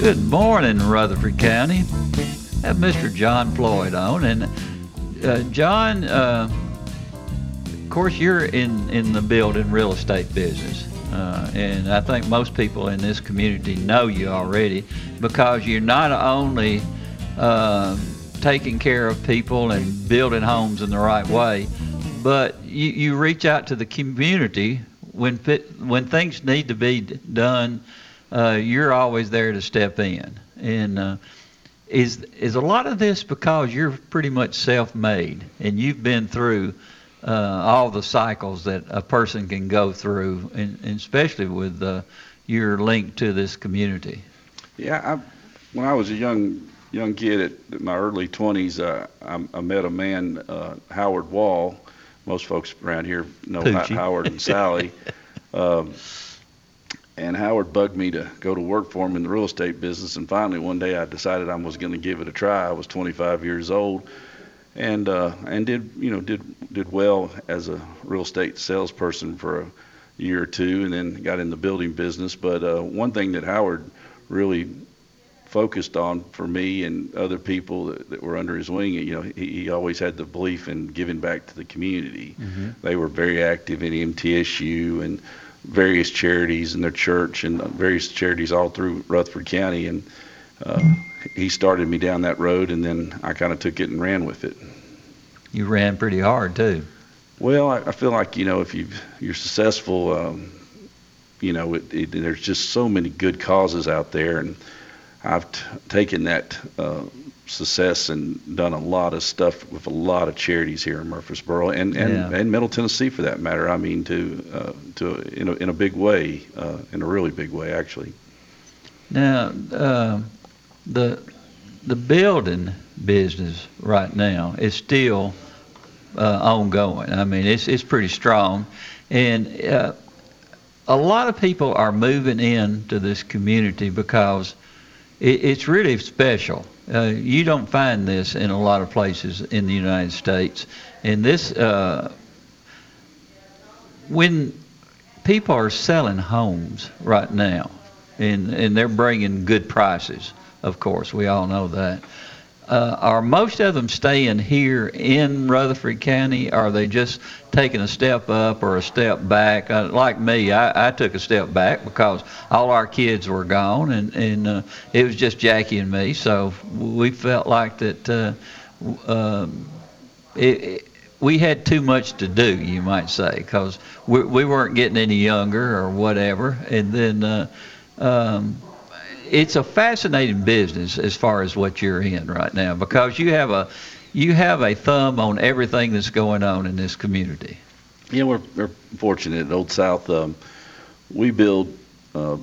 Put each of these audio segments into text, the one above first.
Good morning, Rutherford County. I have Mr. John Floyd on, and uh, John, uh, of course, you're in in the building real estate business, uh, and I think most people in this community know you already because you're not only uh, taking care of people and building homes in the right way, but you, you reach out to the community when fit, when things need to be done uh, you're always there to step in. And uh, is is a lot of this because you're pretty much self-made and you've been through uh, all the cycles that a person can go through, and, and especially with uh, your link to this community. Yeah, I, when I was a young young kid at, at my early 20s, uh, I, I met a man, uh, Howard Wall. Most folks around here know Howard and Sally. um, and Howard bugged me to go to work for him in the real estate business. And finally, one day, I decided I was going to give it a try. I was 25 years old, and uh, and did you know did did well as a real estate salesperson for a year or two, and then got in the building business. But uh, one thing that Howard really focused on for me and other people that, that were under his wing, you know, he, he always had the belief in giving back to the community. They were very active in MTSU and various charities and their church and various charities all through Rutherford County. And uh, he started me down that road, and then I kind of took it and ran with it. You ran pretty hard too. Well, I, I feel like you know if you you're successful, um, you know it, it, there's just so many good causes out there, and I've t- taken that uh, success and done a lot of stuff with a lot of charities here in Murfreesboro and and, Yeah. and Middle Tennessee for that matter. I mean to uh, to in a, in a big way, uh, in a really big way actually. Now, uh, the the building business right now is still uh, ongoing. I mean, it's it's pretty strong, and uh, a lot of people are moving into this community because it, it's really special. Uh, you don't find this in a lot of places in the United States, and this uh, when people are selling homes right now, and and they're bringing good prices. Of course, we all know that. Uh, are most of them staying here in Rutherford County? Or are they just taking a step up or a step back? Uh, like me, I, I took a step back because all our kids were gone, and and uh, it was just Jackie and me. So we felt like that. Uh, um, it, it, we had too much to do, you might say, because we, we weren't getting any younger or whatever. And then uh, um, it's a fascinating business as far as what you're in right now, because you have a you have a thumb on everything that's going on in this community. Yeah, we're, we're fortunate at Old South. Um, we build uh,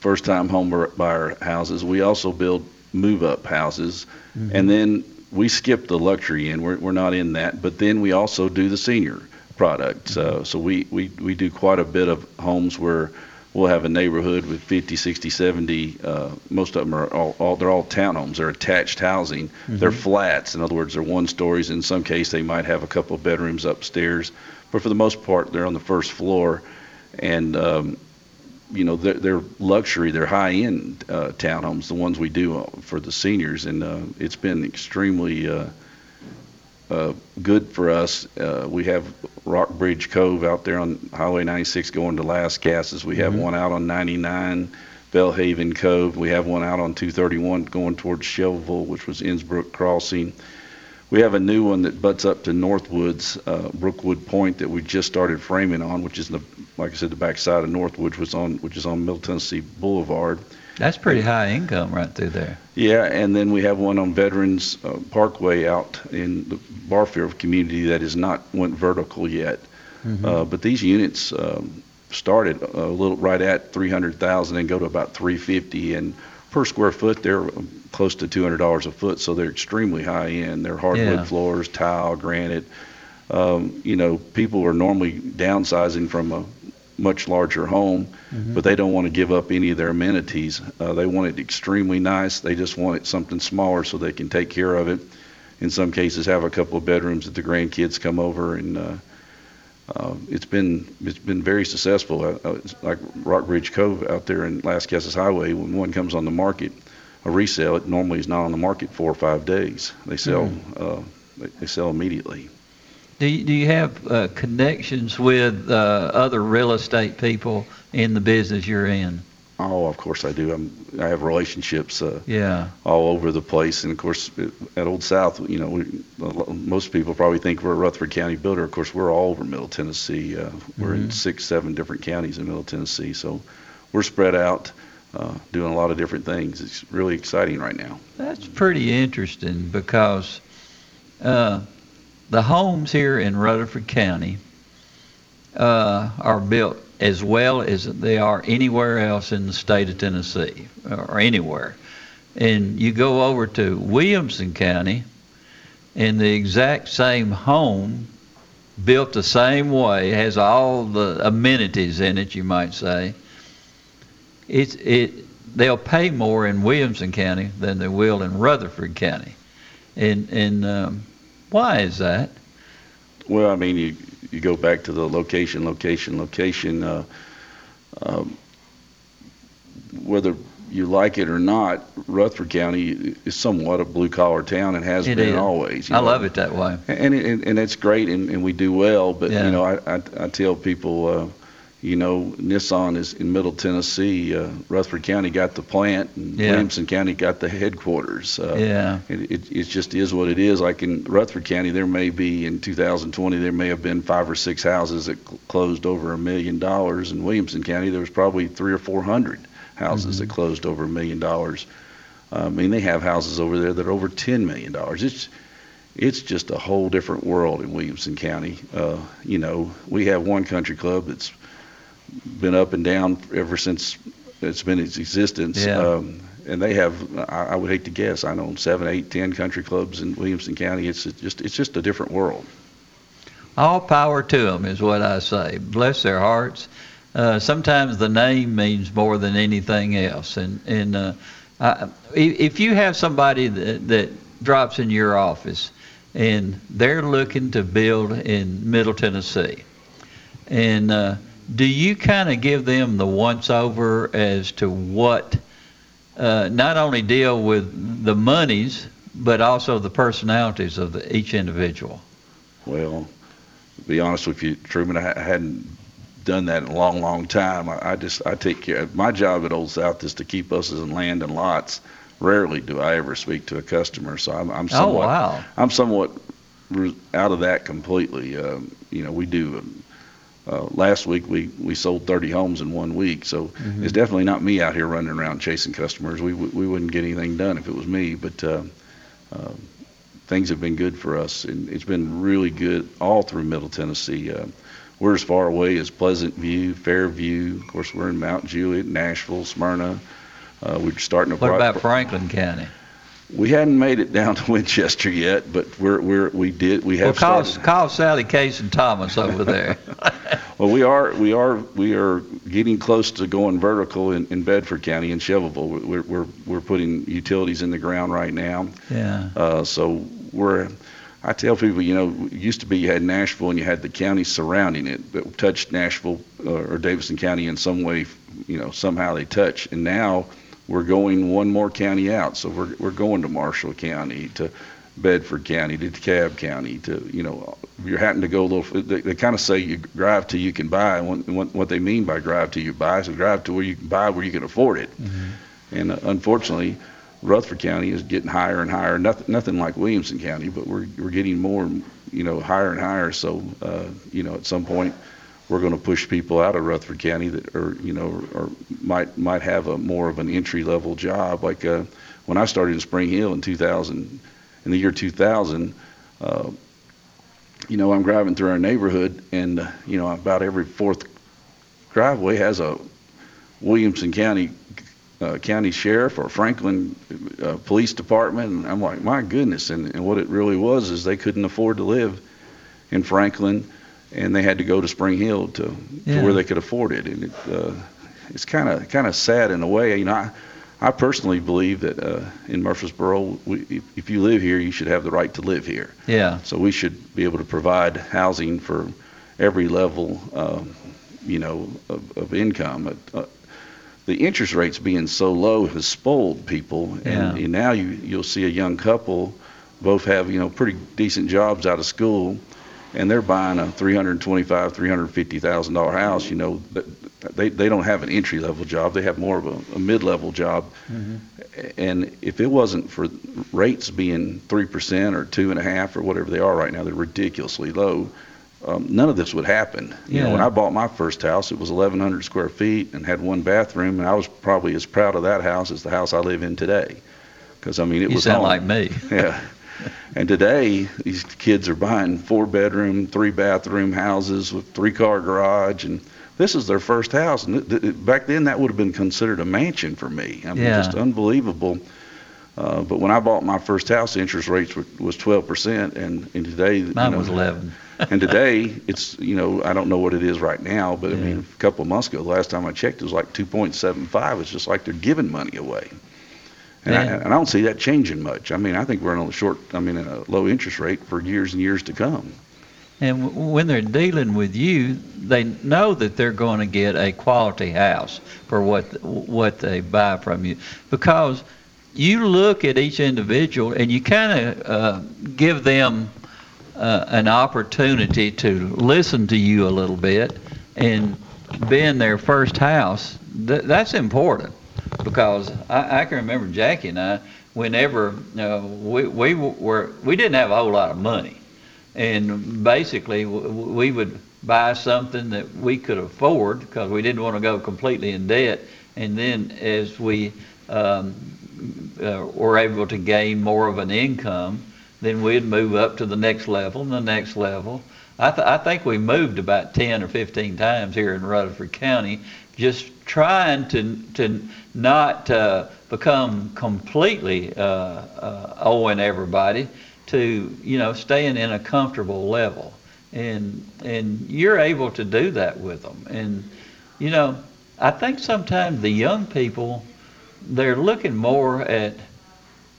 first-time home buyer houses. We also build move-up houses, and then we skip the luxury end. We're, we're not in that, but then we also do the senior product. So, so we, we, we do quite a bit of homes where we'll have a neighborhood with 50, 60, 70. Uh, most of them are all, all they're all townhomes. They're attached housing. They're flats. In other words, they're one stories. In some case, they might have a couple of bedrooms upstairs, but for the most part, they're on the first floor, and um, you know they're, they're luxury. They're high-end uh, townhomes, the ones we do uh, for the seniors, and uh, it's been extremely. Uh, good for us. Uh, we have Rock Bridge Cove out there on Highway 96 going to Lascassas. We have one out on 99 Belhaven Cove. We have one out on 231 going towards Shelbyville, which was Innsbrook Crossing. We have a new one that butts up to Northwoods, uh, Brookwood Point, that we just started framing on, which is the, like I said, the backside of Northwood, which was on, which is on Middle Tennessee Boulevard. That's pretty high income right through there. Yeah, and then we have one on Veterans uh, Parkway out in the Barfield community that is not went vertical yet. Uh, but these units um, started a little right at 300,000 and go to about 350, and per square foot they're um, close to $200 a foot, so they're extremely high end. They're hardwood Yeah. floors, tile, granite. Um, you know, people are normally downsizing from a much larger home, but they don't want to give up any of their amenities. Uh, they want it extremely nice. They just want it something smaller so they can take care of it. In some cases, have a couple of bedrooms that the grandkids come over, and uh, uh, it's been it's been very successful. Uh, uh, it's like Rockbridge Cove out there in Lascassas Highway, when one comes on the market, a resale, it normally is not on the market four or five days. They sell uh, they, they sell immediately. Do you, do you have uh, connections with uh, other real estate people in the business you're in? Oh, of course I do. I'm, I have relationships uh, Yeah. all over the place, and of course at Old South, you know, we, most people probably think we're a Rutherford County builder. Of course, we're all over Middle Tennessee. Uh, we're in six, seven different counties in Middle Tennessee, so we're spread out, uh, doing a lot of different things. It's really exciting right now. That's pretty interesting because uh, the homes here in Rutherford County uh, are built as well as they are anywhere else in the state of Tennessee or anywhere. And you go over to Williamson County, and the exact same home, built the same way, has all the amenities in it, you might say. It's it. They'll pay more in Williamson County than they will in Rutherford County, and and um, why is that? Well, I mean, you you go back to the location, location, location. Uh, um, whether you like it or not, Rutherford County is somewhat a blue collar town and has It been is. always. I know. love it that way. And, and, and it's great, and, and we do well. But Yeah. you know, I, I, I tell people, uh, you know, Nissan is in Middle Tennessee. Uh, Rutherford County got the plant, and Yeah. Williamson County got the headquarters. Uh, Yeah. It, it, it just is what it is. Like in Rutherford County, there may be in 2020 there may have been five or six houses that cl- closed over a million dollars. In Williamson County, there was probably three or four hundred houses that closed over a million dollars. I mean, they have houses over there that are over 10 million dollars. It's it's just a whole different world in Williamson County. Uh, you know, we have one country club that's been up and down ever since it's been its existence. Yeah. Um, and they have, I, I would hate to guess, I know seven, eight, ten country clubs in Williamson County. It's just, it's just a different world. All power to them is what I say. Bless their hearts. Uh, sometimes the name means more than anything else. And and uh, I, if you have somebody that, that drops in your office and they're looking to build in Middle Tennessee, and uh, do you kind of give them the once over as to what uh, not only deal with the monies but also the personalities of the, each individual? Well, to be honest with you, Truman, I hadn't done that in a long, long time. I, I just, I take care. My job at Old South is to keep us in land and lots. Rarely do I ever speak to a customer, so I'm, I'm Oh somewhat, wow! I'm somewhat out of that completely. Um, you know, we do. Uh, last week we, we sold 30 homes in one week, so Mm-hmm. it's definitely not me out here running around chasing customers. We we wouldn't get anything done if it was me. But uh, uh, things have been good for us, and it's been really good all through Middle Tennessee. Uh, we're as far away as Pleasant View, Fairview. Of course, we're in Mount Juliet, Nashville, Smyrna. Uh, we're starting to. What pro- about Franklin County? We hadn't made it down to Winchester yet, but we're we're we did we Well, have call, call Sally Case and Thomas over there. Well, we are we are we are getting close to going vertical in, in Bedford County in Shelbyville. We're, we're we're putting utilities in the ground right now. yeah. Uh, so we're, I tell people, you know, it used to be you had Nashville and you had the counties surrounding it that touched Nashville uh, or Davidson County in some way, you know, somehow they touch. And now we're going one more county out. So we're, we're going to Marshall County, to Bedford County to DeKalb County to, you know, you're having to go a little, they, they kind of say you drive till you can buy. And what, what, they mean by drive till you buy is drive to where you can buy where you can afford it. And uh, unfortunately, Rutherford County is getting higher and higher. Nothing, nothing like Williamson County, but we're, we're getting more, you know, higher and higher. So, uh, you know, at some point, we're going to push people out of Rutherford County that are, you know, or might might have a more of an entry level job. Like uh, when I started in Spring Hill in 2000, in the year 2000, uh, you know, I'm driving through our neighborhood, and uh, you know, about every fourth driveway has a Williamson County uh, county sheriff or Franklin uh, police department. And I'm like, my goodness. And, and what it really was is they couldn't afford to live in Franklin, and they had to go to Spring Hill to, Yeah. to where they could afford it. And it, uh, it's kind of kind of sad in a way. You know, I, I personally believe that uh, in Murfreesboro, we, if, if you live here, you should have the right to live here. Yeah. So we should be able to provide housing for every level, um, you know, of, of income. Uh, the interest rates being so low has spoiled people, and, Yeah. and now you you'll see a young couple, both have you know pretty decent jobs out of school, and they're buying a three hundred twenty-five, three hundred fifty thousand dollar house. You know, they they don't have an entry level job; they have more of a, a mid level job. And if it wasn't for rates being three percent or two and a half or whatever they are right now, they're ridiculously low. Um, none of this would happen. You know, when I bought my first house, it was 1,100 square feet and had one bathroom, and I was probably as proud of that house as the house I live in today. Because I mean, it You was sound home. like me. Yeah. And today, these kids are buying four bedroom, three bathroom houses with three car garage, and this is their first house. And th- th- back then, that would have been considered a mansion for me. I mean, Yeah. just unbelievable. Uh, but when I bought my first house, the interest rates were, was 12%, and, and today, you Mine know, was 11. and today, it's, you know, I don't know what it is right now, but I mean, a couple of months ago, the last time I checked, it was like 2.75. It's just like they're giving money away. And, I, and I don't see that changing much. I mean, I think we're in a short, I mean, in a low interest rate for years and years to come. And w- when they're dealing with you, they know that they're going to get a quality house for what what they buy from you, because you look at each individual and you kind of uh, give them uh, an opportunity to listen to you a little bit, and being their first house, th- that's important because I, I can remember Jackie and I, whenever we we were we didn't have a whole lot of money. And basically we would buy something that we could afford because we didn't want to go completely in debt. And then as we um, uh, were able to gain more of an income then we'd move up to the next level and the next level. I, th- I think we moved about 10 or 15 times here in Rutherford County just trying to to not uh, become completely uh, uh, owing everybody to you know staying in a comfortable level and and you're able to do that with them and you know I think sometimes the young people they're looking more at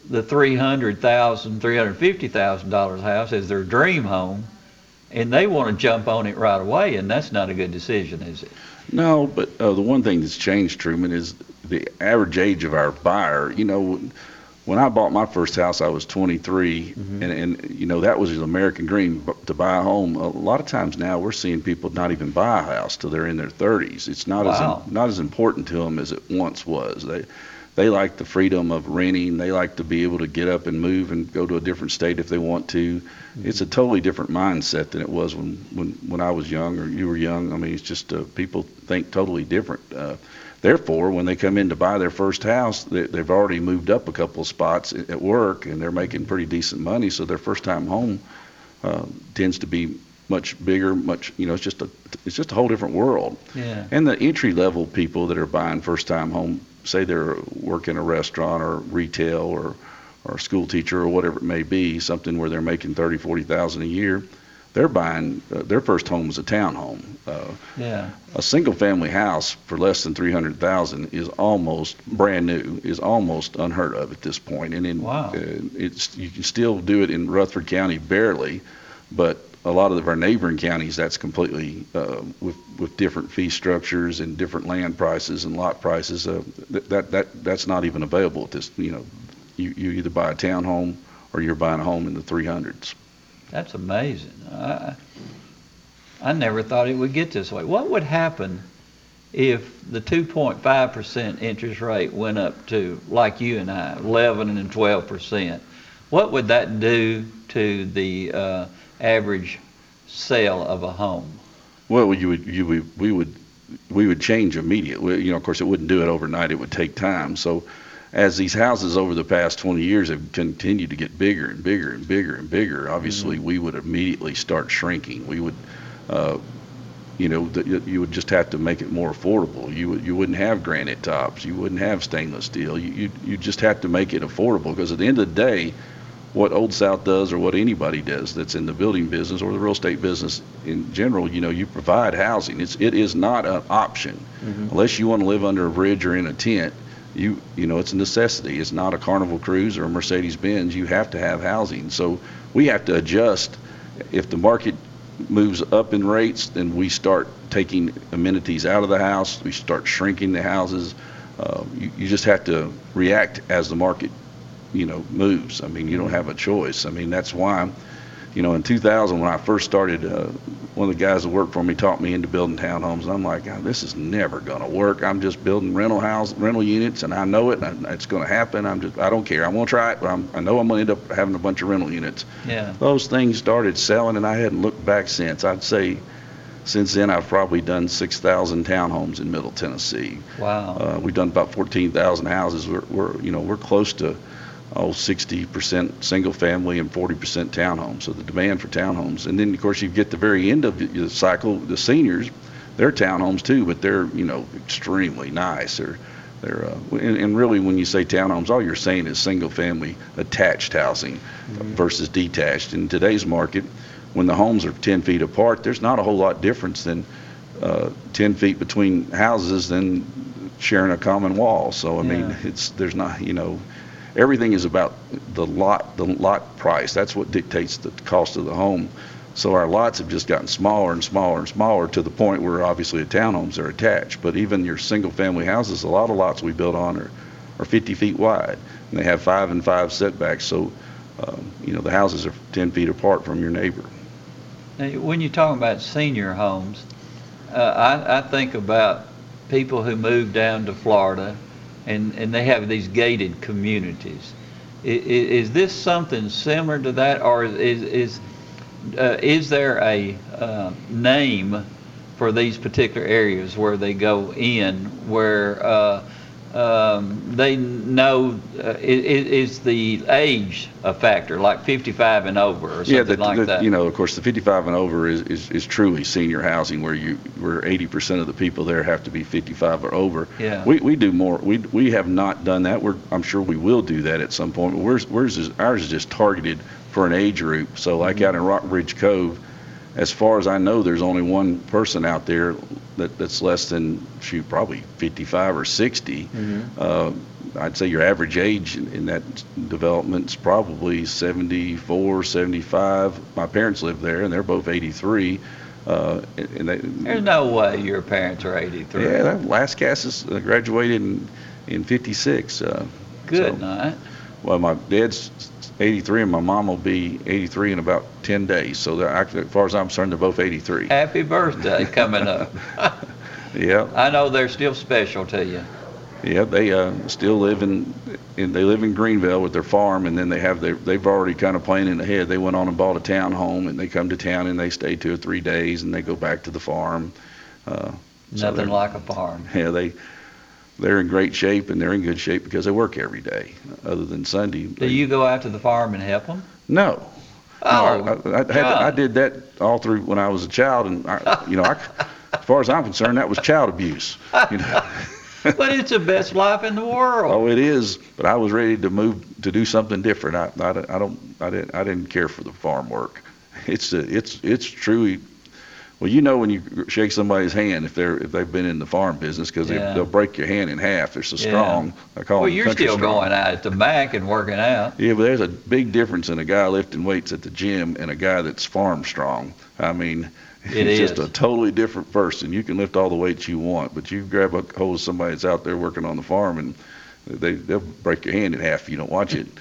the three hundred thousand, three hundred fifty thousand dollars house as their dream home, and they want to jump on it right away, and that's not a good decision, is it? No, but uh, the one thing that's changed, Truman, is the average age of our buyer. You know, when I bought my first house, I was 23, and, and you know that was an American dream to buy a home. A lot of times now, we're seeing people not even buy a house till they're in their 30s. It's not Wow. as not as important to them as it once was. They they like the freedom of renting. They like to be able to get up and move and go to a different state if they want to. It's a totally different mindset than it was when, when, when I was young or you were young. I mean, it's just uh, people think totally different. Uh, therefore, when they come in to buy their first house, they, they've already moved up a couple of spots at at work and they're making pretty decent money. So their first time home uh, tends to be much bigger, much you know, it's just a it's just a whole different world. Yeah. And the entry level people that are buying first time home, say they're working a restaurant or retail or or a school teacher or whatever it may be, something where they're making thirty, forty thousand a year, they're buying uh, their first home is a townhome. Uh, Yeah. a single family house for less than three hundred thousand is almost brand new, is almost unheard of at this point. And in Wow. uh, it's you can still do it in Rutherford County barely, but a lot of our neighboring counties that's completely uh, with with different fee structures and different land prices and lot prices. Uh, that that that that's not even available at this. You know, you you either buy a townhome or you're buying a home in the 300s. That's amazing. I, I never thought it would get this way. What would happen if the 2.5% interest rate went up to, like you and I, 11 and 12%? What would that do to the uh, average sale of a home? Well, you would, you would, we would, we would change immediately. You know, of course, it wouldn't do it overnight. It would take time. So, as these houses over the past 20 years have continued to get bigger and bigger and bigger and bigger, obviously Mm-hmm. we would immediately start shrinking. We would, uh, you know, th- you you would just have to make it more affordable. You would, you wouldn't have granite tops. You wouldn't have stainless steel. You, you, you just have to make it affordable because at the end of the day, what Old South does or what anybody does that's in the building business or the real estate business in general, you know, you provide housing. It's, it is not an option unless you want to live under a bridge or in a tent. You, you know, it's a necessity. It's not a Carnival Cruise or a Mercedes Benz. You have to have housing. So we have to adjust. If the market moves up in rates, then we start taking amenities out of the house. We start shrinking the houses. Uh, you, you just have to react as the market you know, moves. I mean, you don't have a choice. I mean, that's why, you know, in 2000 when I first started, uh, one of the guys that worked for me taught me into building townhomes, and I'm like, "God, this is never going to work. I'm just building rental house, rental units, and I know it, and I- it's going to happen. I'm just, I don't care. I'm going to try it, but I'm, I know I'm going to end up having a bunch of rental units. Yeah. Those things started selling, and I hadn't looked back since. I'd say, since then, I've probably done 6,000 townhomes in Middle Tennessee. Wow. Uh, we've done about 14,000 houses. We're, we're, you know, we're close to, oh, 60% single family and 40% townhomes. So the demand for townhomes. And then, of course, you get the very end of the- cycle, the seniors, they're townhomes too, but they're, you know, extremely nice. They're, they're, uh, and, and really when you say townhomes, all you're saying is single family attached housing versus detached. In today's market, when the homes are 10 feet apart, there's not a whole lot difference than uh, 10 feet between houses than sharing a common wall. So, I mean, it's, there's not, you know, everything is about the lot, the lot price. That's what dictates the cost of the home. So our lots have just gotten smaller and smaller and smaller to the point where obviously the townhomes are attached. But even your single-family houses, a lot of lots we build on are, are 50 feet wide. And they have five and five setbacks, so, um, you know, the houses are 10 feet apart from your neighbor. Now, when you're talking about senior homes, uh, I, I think about people who move down to Florida and, and they have these gated communities. I, i- is this something similar to that or is, is, uh, is there a, uh, name for these particular areas where they go in where, uh, um, they know, uh, is the age a factor, like 55 and over or Yeah, something the- like the- that? You know, of course, the 55 and over is, is, is truly senior housing where you, where 80% of the people there have to be 55 or over. Yeah. We, we do more, we, we have not done that. We're, I'm sure we will do that at some point, but ours is, ours is just targeted for an age group. So like out in Rockbridge Cove, as far as I know, there's only one person out there that, that's less than, shoot, probably 55 or 60. Uh, I'd say your average age in, in that development's probably 74, 75. My parents live there, and they're both 83. Uh, and they, There's no way your parents are 83. yeah, that last cast is uh, graduated in, in 56. Uh, Good so- night. well, my dad's 83, and my mom will be 83 in about 10 days. So actually, as far as I'm concerned, they're both 83. Happy birthday coming up. Yeah, I know they're still special to you. yeah, they uh, still live in, in, they live in Greenville with their farm, and then they have their, they've already kind of planning ahead. They went on and bought a town home, and they come to town and they stay two or three days, and they go back to the farm. Uh, Nothing they're- like a farm. Yeah, they, they're in great shape, and they're in good shape because they work every day, other than Sunday. Do you go out to the farm and help them? No. No, I, Oh, I, I, had I did that all through when I was a child, and I, you know, I, as far as I'm concerned, that was child abuse. You know? But it's the best life in the world. oh, it is. But I was ready to move to do something different. I, I, don't- I don't, I didn't, I didn't care for the farm work. It's, a, it's, it's truly. Well, you know when you shake somebody's hand if they're if they've been in the farm business because Yeah. they, they'll break your hand in half. They're so Yeah. strong. I call Well, you're still strong. going out at the back and working out. Yeah, but there's a big difference in a guy lifting weights at the gym and a guy that's farm strong. I mean, It it's just a totally different person. You can lift all the weights you want, but you grab a hold of somebody that's out there working on the farm and they they'll break your hand in half if you don't watch it.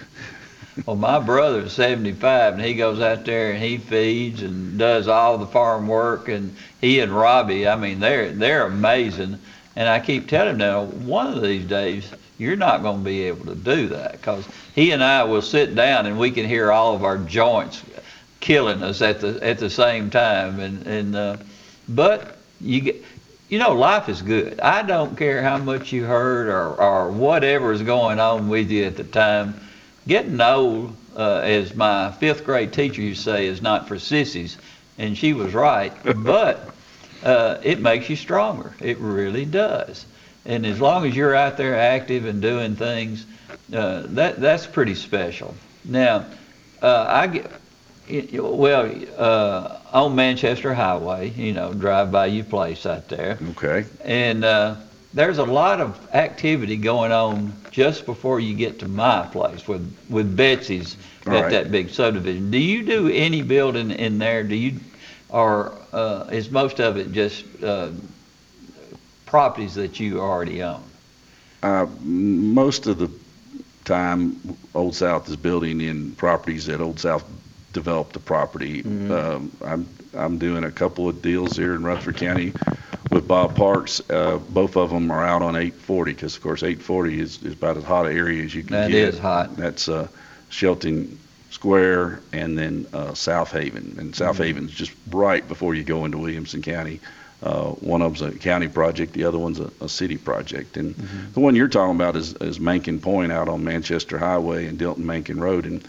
Well, my brother's 75, and he goes out there and he feeds and does all the farm work. And he and Robbie, I mean, they're they're amazing. And I keep telling him now, one of these days, you're not going to be able to do that because he and I will sit down and we can hear all of our joints killing us at the at the same time. And and uh, but you get you know, life is good. I don't care how much you heard or, or whatever is going on with you at the time. Getting old, uh, as my fifth grade teacher used to say, is not for sissies, and she was right. but uh, it makes you stronger. It really does. And as long as you're out there active and doing things, uh, that that's pretty special. Now, uh, I get well, uh, on Manchester Highway, you know, drive by your place out there. Okay. And uh, there's a lot of activity going on just before you get to my place with with Betsy's at right. that big subdivision. Do you do any building in there? Do you, or uh, is most of it just uh, properties that you already own? Uh, most of the time, Old South is building in properties that Old South developed the property. Um, I'm, I'm doing a couple of deals here in Rutherford County with Bob Parks. Uh, both of them are out on 840, because of course 840 is, is about as hot an area as you can That get. is hot. That's, uh, Shelton Square and then, uh, South Haven. And South Haven's just right before you go into Williamson County. Uh, one of them's a county project, the other one's a, a city project. And the one you're talking about is, is Mankin Point out on Manchester Highway and Dilton Mankin Road. And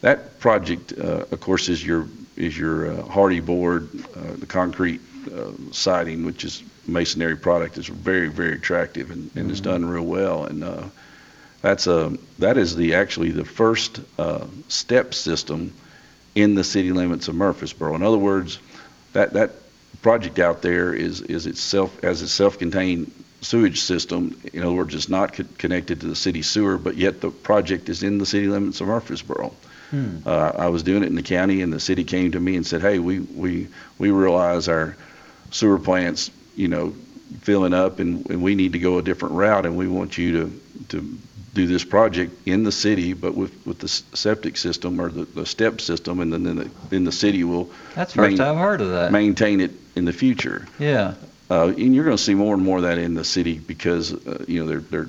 that project, uh, of course, is your, is your uh, Hardie board, uh, the concrete uh, siding, which is masonry product, is very, very attractive and, and is done real well. And uh, that's a, that is the, actually the first uh, step system in the city limits of Murfreesboro. In other words, that, that project out there is, is itself, as a self-contained sewage system. In other words, it's not co- connected to the city sewer, but yet the project is in the city limits of Murfreesboro. Uh, I was doing it in the county and the city came to me and said, hey, we, we, we realize our sewer plants, you know, filling up and, and we need to go a different route and we want you to, to do this project in the city, but with, with the septic system or the, the step system and then, then the, then the city will That's the first Main- I've heard of that. maintain it in the future. Yeah. Uh, and you're going to see more and more of that in the city because, uh, you know, they're, they're,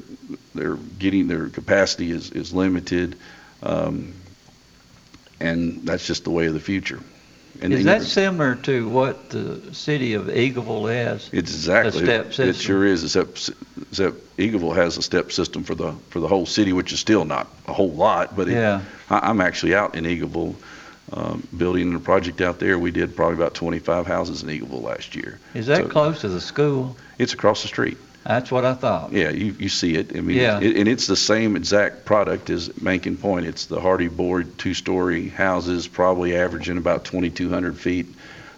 they're getting, their capacity is, is limited. Um, and that's just the way of the future. And Is that similar to what the city of Eagleville has? It's exactly. step It system? sure is, except, except Eagleville has a step system for the, for the whole city, which is still not a whole lot, but it, Yeah. I, I'm actually out in Eagleville, um, building a project out there. We did probably about 25 houses in Eagleville last year. Is that So- close to the school? It's across the street. That's what I thought. Yeah, you, you see it. I mean, Yeah. it, and it's the same exact product as Mankin Point. It's the Hardie board, two-story houses, probably averaging about 2,200 feet,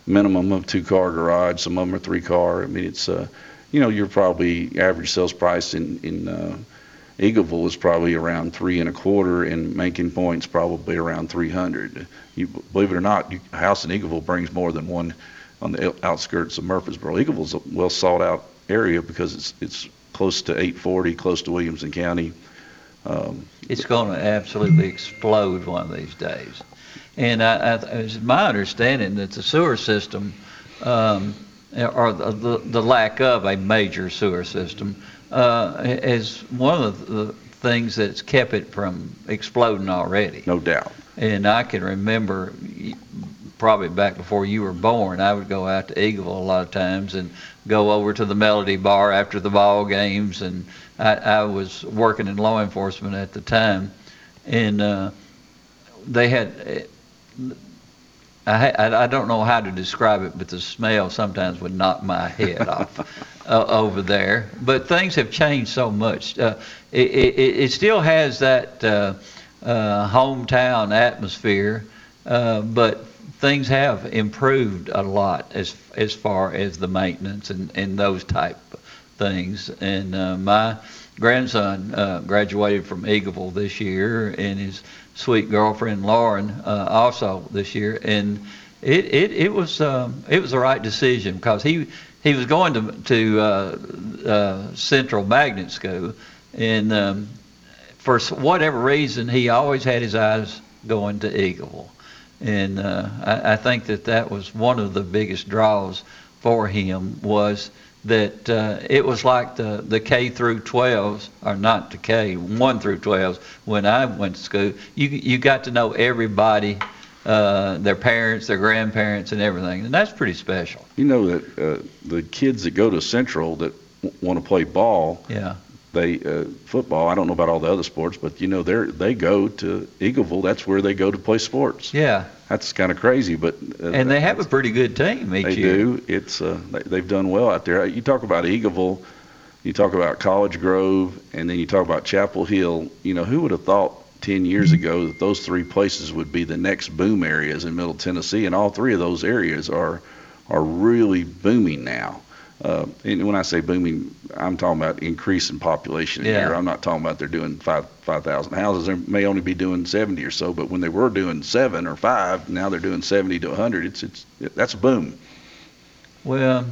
minimum of two-car garage. Some of them are three-car. I mean, it's, uh, you know, you're probably average sales price in in uh, Eagleville is probably around three and a quarter, and Mankin Point's probably around 300. You believe it or not, you, a house in Eagleville brings more than one on the outskirts of Murfreesboro. Eagleville's a well sought out area because it's it's close to 840, close to Williamson County. Um, It's going to absolutely explode one of these days. And I, I, it's my understanding that the sewer system, um, or the, the, the lack of a major sewer system, uh, is one of the things that's kept it from exploding already. no doubt. And I can remember, probably back before you were born, I would go out to Eagleville a lot of times and go over to the Melody Bar after the ball games. And I, I was working in law enforcement at the time, and uh, they had. I, I I don't know how to describe it, but the smell sometimes would knock my head off uh, over there. But things have changed so much. Uh, it, it, it still has that uh, uh, hometown atmosphere, uh, but things have improved a lot as as far as the maintenance and, and those type things. And uh, my grandson uh, graduated from Eagleville this year, and his sweet girlfriend Lauren uh, also this year, and it it, it was um, it was the right decision because he he was going to to uh, uh, Central Magnet School, and um, for whatever reason, he always had his eyes going to Eagleville. And uh, I, I think that that was one of the biggest draws for him was that uh, it was like the, the K through 12s, or not the K, 1 through 12s, when I went to school. You, you got to know everybody, uh, their parents, their grandparents, and everything. And that's pretty special. You know that uh, the kids that go to Central that want to play ball, Yeah. They uh, football. I don't know about all the other sports, but you know they they go to Eagleville. That's where they go to play sports. Yeah. That's kind of crazy, but uh, And they have a pretty good team each They year. do. It's uh, they, they've done well out there. You talk about Eagleville, you talk about College Grove, and then you talk about Chapel Hill. You know, who would have thought 10 years ago that those three places would be the next boom areas in Middle Tennessee? And all three of those areas are are really booming now. Uh, and when I say booming, I'm talking about increase in population Yeah. here. I'm not talking about they're doing five five thousand houses. They may only be doing 70 or so, but when they were doing seven or five, now they're doing 70 to 100. It's it's that's a boom. Well,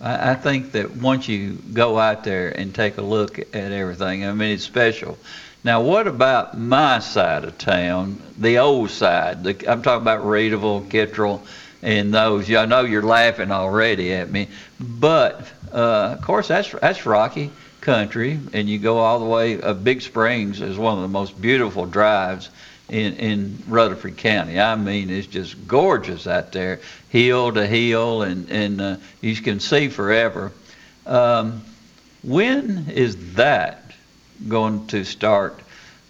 I, I think that once you go out there and take a look at everything, I mean, it's special. Now, what about my side of town, the old side? The, I'm talking about Reedville, Kittrell, and those. I know you're laughing already at me, but uh, of course that's that's rocky country, and you go all the way. Uh, Big Springs is one of the most beautiful drives in, in Rutherford County. I mean, it's just gorgeous out there, hill to hill, and, and uh, you can see forever. Um, when is that going to start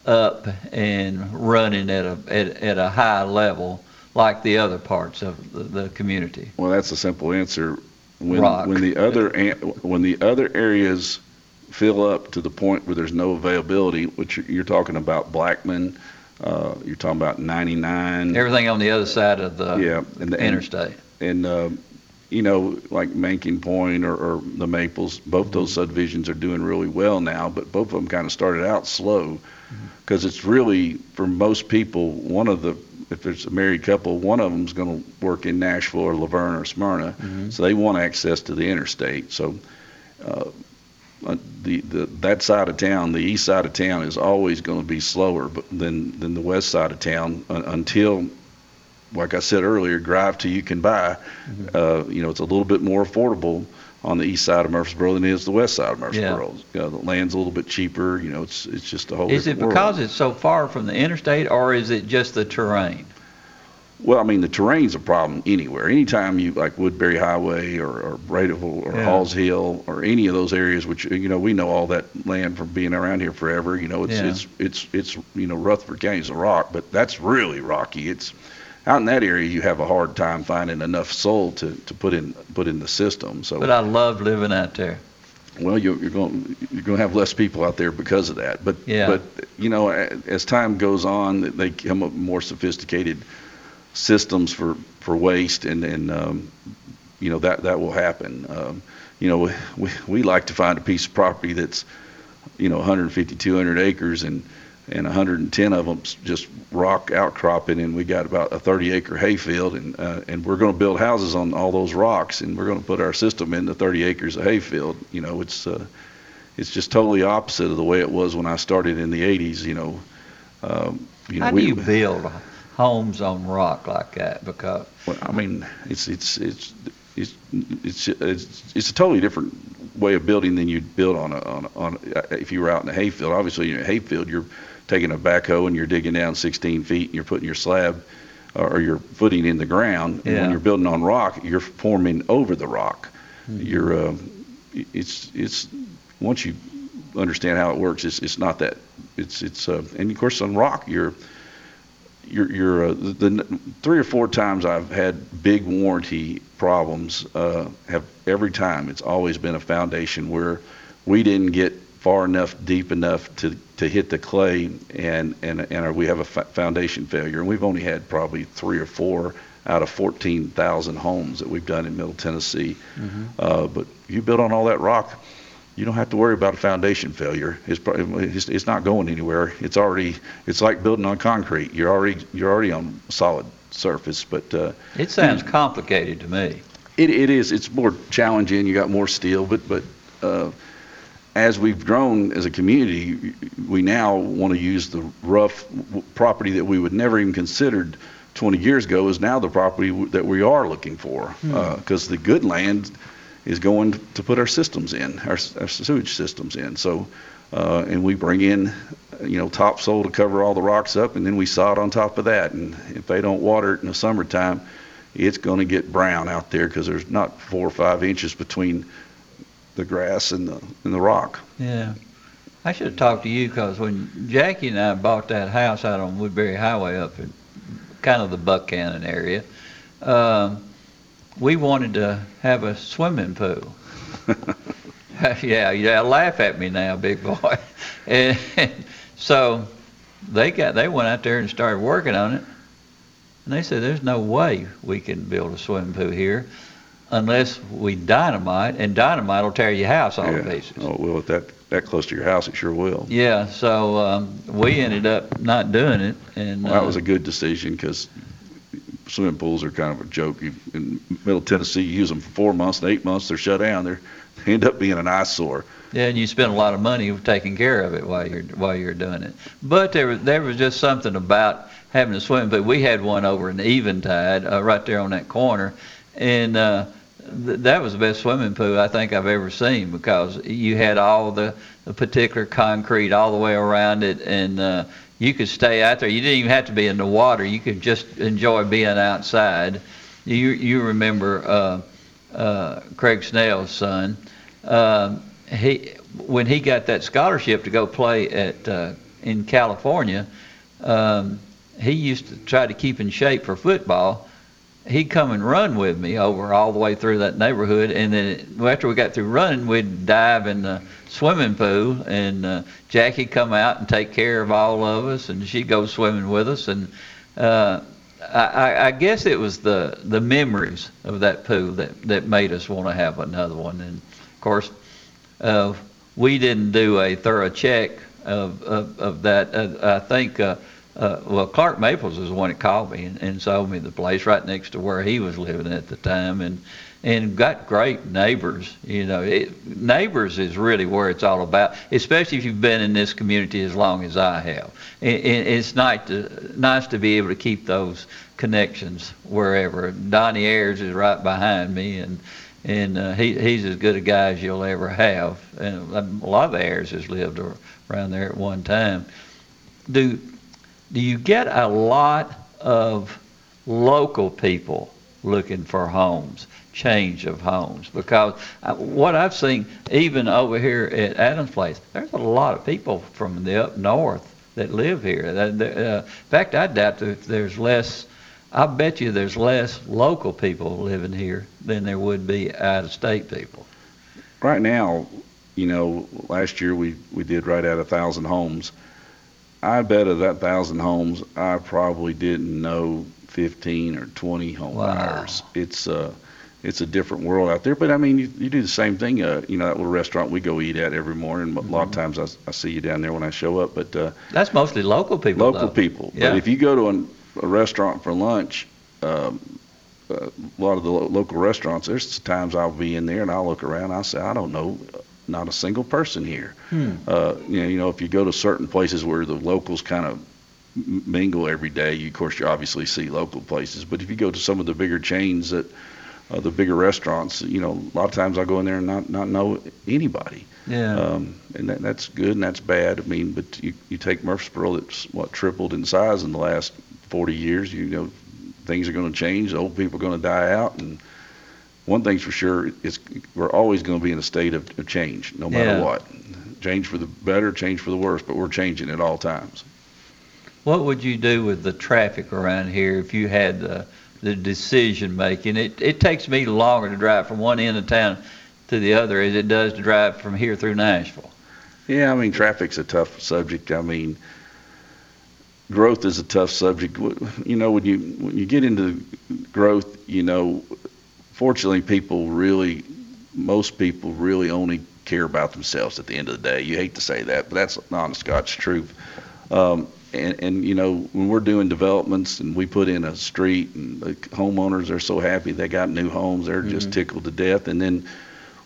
up and running at a, at, at a high level like the other parts of the, the community? Well, that's a simple answer. When Rock. when the other when the other areas fill up to the point where there's no availability, which you're- you're talking about Blackman, uh, you're talking about 99, Everything on the other side of the yeah, and the, interstate. and uh, you know like Mankin Point or, or the Maples, both those subdivisions are doing really well now, but both of them kind of started out slow because it's really for most people one of the if there's a married couple, one of them's going to work in Nashville or La Vergne or Smyrna, so they want access to the interstate. So uh, uh, the, the that side of town, the east side of town, is always going to be slower than than the west side of town un, until, like I said earlier, drive till you can buy. Uh, you know, it's a little bit more affordable on the east side of Murfreesboro than it is the west side of Murfreesboro. You know, the land's a little bit cheaper. You know, it's it's just a whole. Is it different world. because it's so far from the interstate, or is it just the terrain? Well, I mean, the terrain's a problem anywhere. Anytime you like Woodbury Highway or, or Bradyville or Yeah. Halls Hill or any of those areas, which you know we know all that land from being around here forever. You know, it's Yeah. it's it's it's you know Rutherford County's a rock, but that's really rocky. It's out in that area you have a hard time finding enough soil to, to put in put in the system. So But I love living out there. well, you're, you're going you're going to have less people out there because of that. But Yeah. but you know, as time goes on, they come up with more sophisticated systems for for waste, and and um, you know that that will happen. Um, you know, we we like to find a piece of property that's you know 150 200 acres and and 110 of them just rock outcropping and we got about a 30 acre hayfield and uh, and we're going to build houses on all those rocks and we're going to put our system in the 30 acres of hayfield you know it's uh, it's just totally opposite of the way it was when I started in the 80s you know um, you know How do we, you build homes on rock like that? Because well, I mean, it's it's it's it's it's it's, it's a totally different way of building than you'd build on a on a, on a, if you were out in a hayfield. Obviously, in a hayfield, you're taking a backhoe and you're digging down 16 feet and you're putting your slab or your footing in the ground. And when you're building on rock, you're forming over the rock. You're um, it's it's once you understand how it works, it's it's not that it's it's uh, and of course on rock you're you're, you're uh, the, the three or four times I've had big warranty problems uh, have every time it's always been a foundation where we didn't get far enough deep enough to, to hit the clay and and and we have a foundation failure and we've only had probably three or four out of 14,000 homes that we've done in Middle Tennessee uh, but you build on all that rock you don't have to worry about a foundation failure. It's, probably, it's, it's not going anywhere. It's already, it's like building on concrete. You're already, you're already on solid surface. But uh, it sounds complicated to me. it, it is, it's more challenging. You got more steel, but, but uh, as we've grown as a community, we now want to use the rough property that we would never even considered 20 years ago is now the property that we are looking for. Because the good land is going to put our systems in, our our sewage systems in. So, uh, and we bring in, you know, topsoil to cover all the rocks up, and then we sod on top of that. And if they don't water it in the summertime, it's going to get brown out there because there's not four or five inches between the grass and the, and the rock. Yeah. I should have talked to you because when Jackie and I bought that house out on Woodbury Highway up in kind of the Buckhannon area, um, we wanted to have a swimming pool. yeah, yeah, laugh at me now, big boy. and so they got they went out there and started working on it. And they said, "There's no way we can build a swimming pool here unless we dynamite, and dynamite will tear your house all to Yeah. pieces." Oh, well, if that, that close to your house, it sure will. Yeah, so um, we ended up not doing it, and Well, that uh, was a good decision because swimming pools are kind of a joke. You, in Middle Tennessee, you use them for four months and eight months, they're shut down. They're, they end up being an eyesore. yeah, and you spend a lot of money taking care of it while you're while you're doing it. But there was there was just something about having a swimming pool. We had one over in Eventide, uh, right there on that corner, and uh, th- that was the best swimming pool I think I've ever seen because you had all the, the particular concrete all the way around it, and uh, you could stay out there. You didn't even have to be in the water. You could just enjoy being outside. You you remember uh, uh, Craig Snell's son? Um, he when he got that scholarship to go play at uh, in California, um, he used to try to keep in shape for football. He'd come and run with me over all the way through that neighborhood, and then after we got through running, we'd dive in the swimming pool, and uh, Jackie'd come out and take care of all of us, and she'd go swimming with us, and uh, I, I- I guess it was the the memories of that pool that that made us want to have another one, and of course, uh, we didn't do a thorough check of, of, of that. Uh, I think, uh, uh, well, Clark Maples is the one that called me and, and sold me the place right next to where he was living at the time, and and got great neighbors. You know, it, neighbors is really where it's all about, especially if you've been in this community as long as I have. It, it, it's nice to nice to be able to keep those connections wherever. Donnie Ayers is right behind me, and and uh, he he's as good a guy as you'll ever have. And a lot of Ayers has lived around there at one time. Do do you get a lot of local people looking for homes, change of homes? Because what I've seen, even over here at Adams Place, there's a lot of people from the up north that live here. Uh, in fact, I doubt if there's less. I bet you there's less local people living here than there would be out of state people. Right now, you know, last year we, we did right at a thousand homes. I bet of that thousand homes, I probably didn't know 15 or 20 home Wow. buyers. It's uh, it's a different world out there. But I mean, you, you do the same thing. Uh, you know, that little restaurant we go eat at every morning. A lot of times I, I see you down there when I show up. But uh, That's mostly local people. local though. people. Yeah. But if you go to an, a restaurant for lunch, um, uh, a lot of the lo- local restaurants, there's times I'll be in there and I'll look around. I'll say, I don't know, not a single person here. Hmm. Uh, you know, you know, if you go to certain places where the locals kind of mingle every day, you, of course, you obviously see local places. But if you go to some of the bigger chains that, uh, the bigger restaurants, you know, a lot of times I go in there and not, not know anybody. Yeah. Um, and that, that's good and that's bad. I mean, but you, you take Murfreesboro, that's what tripled in size in the last 40 years. You know, things are going to change. Old people are going to die out, and one thing's for sure: it's we're always going to be in a state of, of change, no matter Yeah. what. Change for the better, change for the worse, but we're changing at all times. What would you do with the traffic around here if you had the, the decision making? It, it takes me longer to drive from one end of town to the other as it does to drive from here through Nashville. Yeah, I mean, traffic's a tough subject. I mean, growth is a tough subject. You know, when you when you get into growth, you know, fortunately, people really, most people really only care about themselves at the end of the day. You hate to say that, but that's honest God's truth. Um, and, and you know, when we're doing developments and we put in a street and the homeowners are so happy they got new homes, they're just tickled to death. And then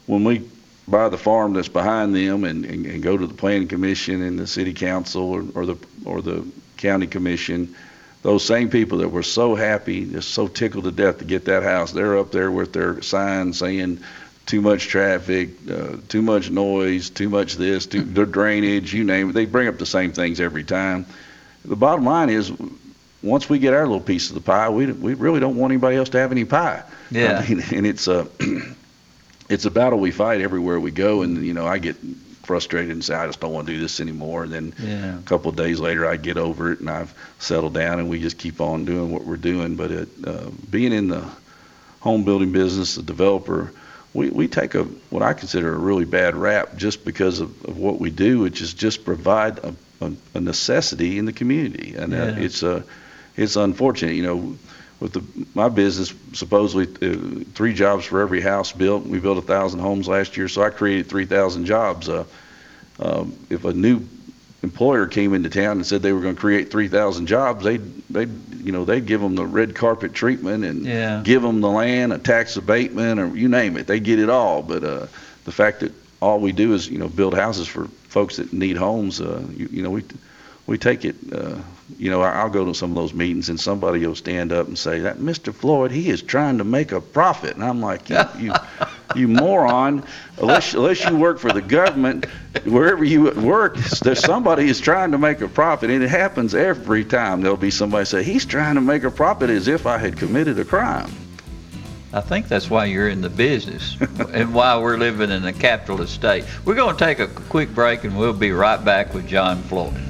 when we buy the farm that's behind them and, and, and go to the planning commission and the city council or, or the or the county commission, those same people that were so happy, just so tickled to death to get that house, they're up there with their signs saying too much traffic, uh, too much noise, too much this, too, the drainage, you name it. They bring up the same things every time. The bottom line is, once we get our little piece of the pie, we, we really don't want anybody else to have any pie. Yeah. I mean, and it's a it's a battle we fight everywhere we go. And you know, I get frustrated and say, I just don't want to do this anymore. And then Yeah. a couple of days later, I get over it and I've settled down, and we just keep on doing what we're doing. But it, uh, being in the home building business, the developer, we, we take a what I consider a really bad rap just because of, of what we do, which is just provide a, a, a necessity in the community, and uh, it's uh, it's unfortunate, you know. With the, my business, supposedly uh, three jobs for every house built. We built a thousand homes last year, so I created three thousand jobs. Uh, um, if a new employer came into town and said they were going to create 3,000 jobs, they'd, they'd, you know, they'd give them the red carpet treatment and Yeah. give them the land, a tax abatement, or you name it. They get it all. But uh, the fact that all we do is, you know, build houses for folks that need homes, uh, you, you know, we we take it. Uh, you know, I'll go to some of those meetings and somebody will stand up and say that Mr. Floyd, he is trying to make a profit, and I'm like, you, you, you moron. Unless unless you work for the government, wherever you work, there's somebody is trying to make a profit, and it happens every time. There'll be somebody say he's trying to make a profit as if I had committed a crime. I think that's why you're in the business and why we're living in a capitalist state. We're going to take a quick break and we'll be right back with John Floyd.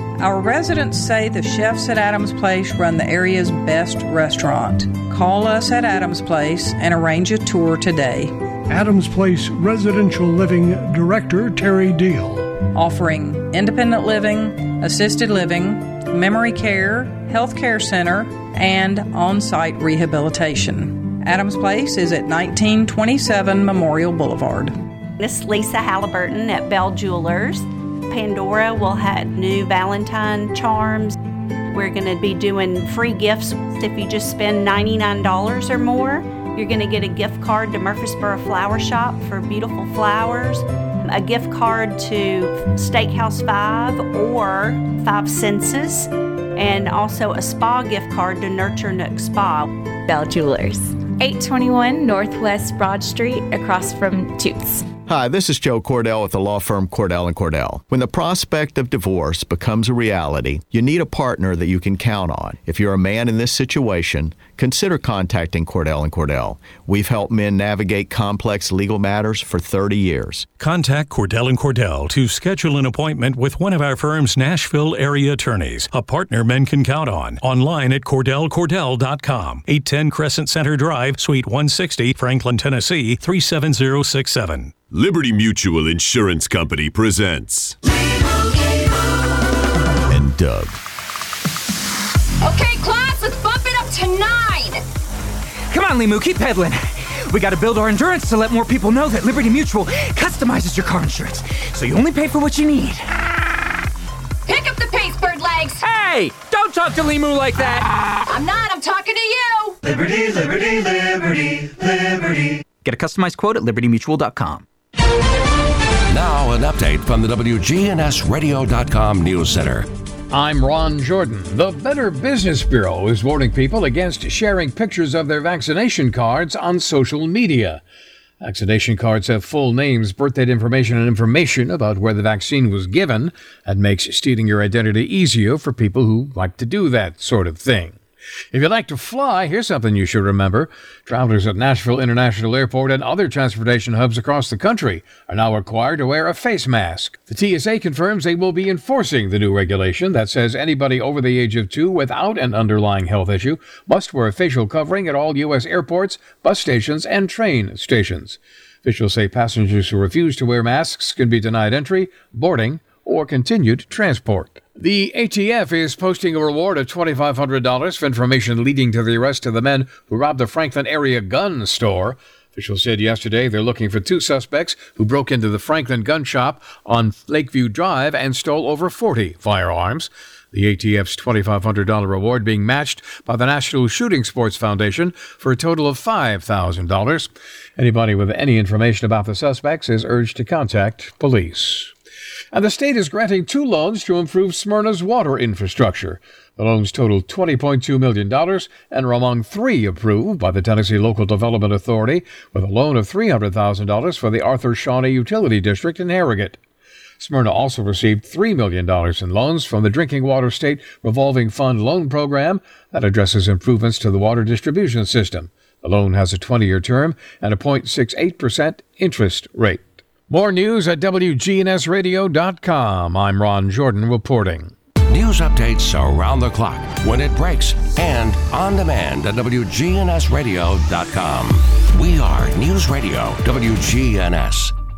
Our residents say the chefs at Adams Place run the area's best restaurant. Call us at Adams Place and arrange a tour today. Adams Place Residential Living Director Terry Deal. offering independent living, assisted living, memory care, health care center, and on site rehabilitation. Adams Place is at 1927 Memorial Boulevard. This is Lisa Halliburton at Bell Jewelers. Pandora will have new Valentine charms. We're going to be doing free gifts if you just spend $99 or more. You're going to get a gift card to Murfreesboro Flower Shop for beautiful flowers, a gift card to Steakhouse 5 or Five Senses, and also a spa gift card to Nurture Nook Spa. Bell Jewelers, 821 Northwest Broad Street, across from Toots. Hi, this is Joe Cordell with the law firm Cordell and Cordell. When the prospect of divorce becomes a reality, you need a partner that you can count on. If you're a man in this situation, consider contacting Cordell and Cordell. We've helped men navigate complex legal matters for 30 years. Contact Cordell and Cordell to schedule an appointment with one of our firm's Nashville area attorneys, a partner men can count on. Online at cordellcordell.com. 810 Crescent Center Drive, Suite 160, Franklin, Tennessee 37067. Liberty Mutual Insurance Company presents And Doug. Okay, class, to nine. Come on, Limu, keep pedaling. We gotta build our endurance to let more people know that Liberty Mutual customizes your car insurance, so you only pay for what you need. Pick up the pace, bird legs. Hey, don't talk to Limu like that. I'm not, I'm talking to you. Liberty, liberty, liberty, liberty. Get a customized quote at libertymutual.com. Now, an update from the WGNSradio.com News Center. I'm Ron Jordan. The Better Business Bureau is warning people against sharing pictures of their vaccination cards on social media. Vaccination cards have full names, birth date information, and information about where the vaccine was given. That makes stealing your identity easier for people who like to do that sort of thing. If you like to fly, here's something you should remember. Travelers at Nashville International Airport and other transportation hubs across the country are now required to wear a face mask. The TSA confirms they will be enforcing the new regulation that says anybody over the age of two without an underlying health issue must wear a facial covering at all U.S. airports, bus stations, and train stations. Officials say passengers who refuse to wear masks can be denied entry, boarding, or continued transport. The ATF is posting a reward of $2,500 for information leading to the arrest of the men who robbed the Franklin area gun store. Officials said yesterday they're looking for two suspects who broke into the Franklin gun shop on Lakeview Drive and stole over 40 firearms. The ATF's $2,500 reward being matched by the National Shooting Sports Foundation for a total of $5,000. Anybody with any information about the suspects is urged to contact police. And the state is granting two loans to improve Smyrna's water infrastructure. The loans total $20.2 million and are among three approved by the Tennessee Local Development Authority, with a loan of $300,000 for the Arthur Shawnee Utility District in Harrogate. Smyrna also received $3 million in loans from the Drinking Water State Revolving Fund Loan Program that addresses improvements to the water distribution system. The loan has a 20 year term and a 0.68% interest rate. More news at WGNSradio.com. I'm Ron Jordan reporting. News updates around the clock, when it breaks, and on demand at WGNSradio.com. We are News Radio WGNS.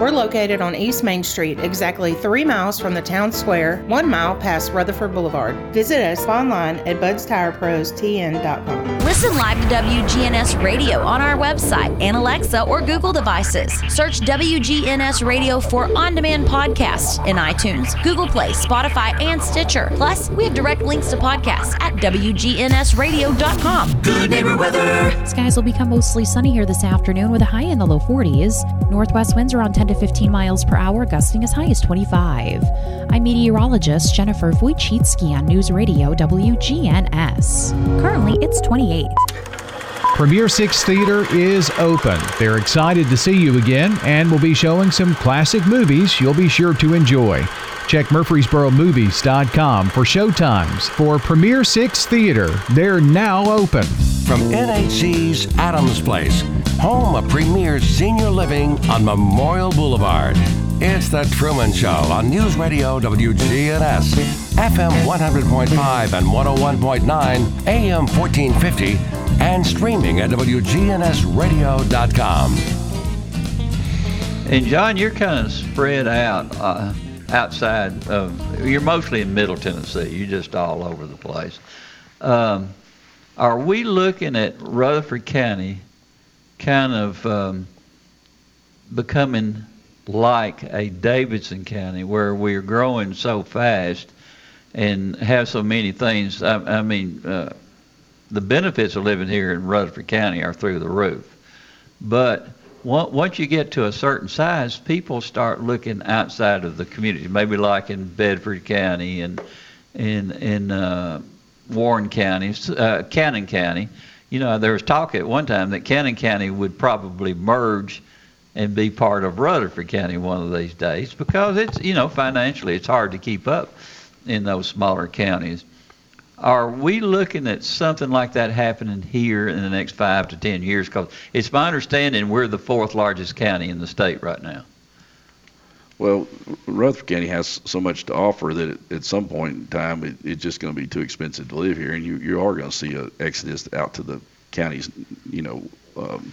We're located on East Main Street, exactly three miles from the town square, one mile past Rutherford Boulevard. Visit us online at budstireprostn.com. Listen live to WGNS Radio on our website and Alexa or Google devices. Search WGNS Radio for on demand podcasts in iTunes, Google Play, Spotify, and Stitcher. Plus, we have direct links to podcasts at WGNSradio.com. Good neighbor weather. Skies will become mostly sunny here this afternoon with a high in the low 40s. Northwest winds around 10 to 15 miles per hour, gusting as high as 25. I'm meteorologist Jennifer Wojcicki on News Radio WGNS. Currently, it's 28. Premier Six Theater is open. They're excited to see you again and will be showing some classic movies you'll be sure to enjoy. Check MurfreesboroMovies.com for showtimes for Premier Six Theater. They're now open. From NHC's Adams Place, home of Premier Senior Living on Memorial Boulevard. It's The Truman Show on News Radio WGNS, FM 100.5 and 101.9, AM 1450, and streaming at WGNSradio.com. And John, you're kind of spread out uh, outside of. You're mostly in Middle Tennessee. You're just all over the place. Um, are we looking at Rutherford County kind of um, becoming like a Davidson County where we're growing so fast and have so many things? I, I mean, uh, the benefits of living here in Rutherford County are through the roof. But once you get to a certain size, people start looking outside of the community, maybe like in Bedford County and in in uh, Warren County, uh, Cannon County. You know, there was talk at one time that Cannon County would probably merge and be part of Rutherford County one of these days because it's you know financially it's hard to keep up in those smaller counties. Are we looking at something like that happening here in the next five to ten years? Because it's my understanding we're the fourth largest county in the state right now. Well, Rutherford County has so much to offer that at some point in time it, it's just going to be too expensive to live here, and you you are going to see an exodus out to the counties, you know, um,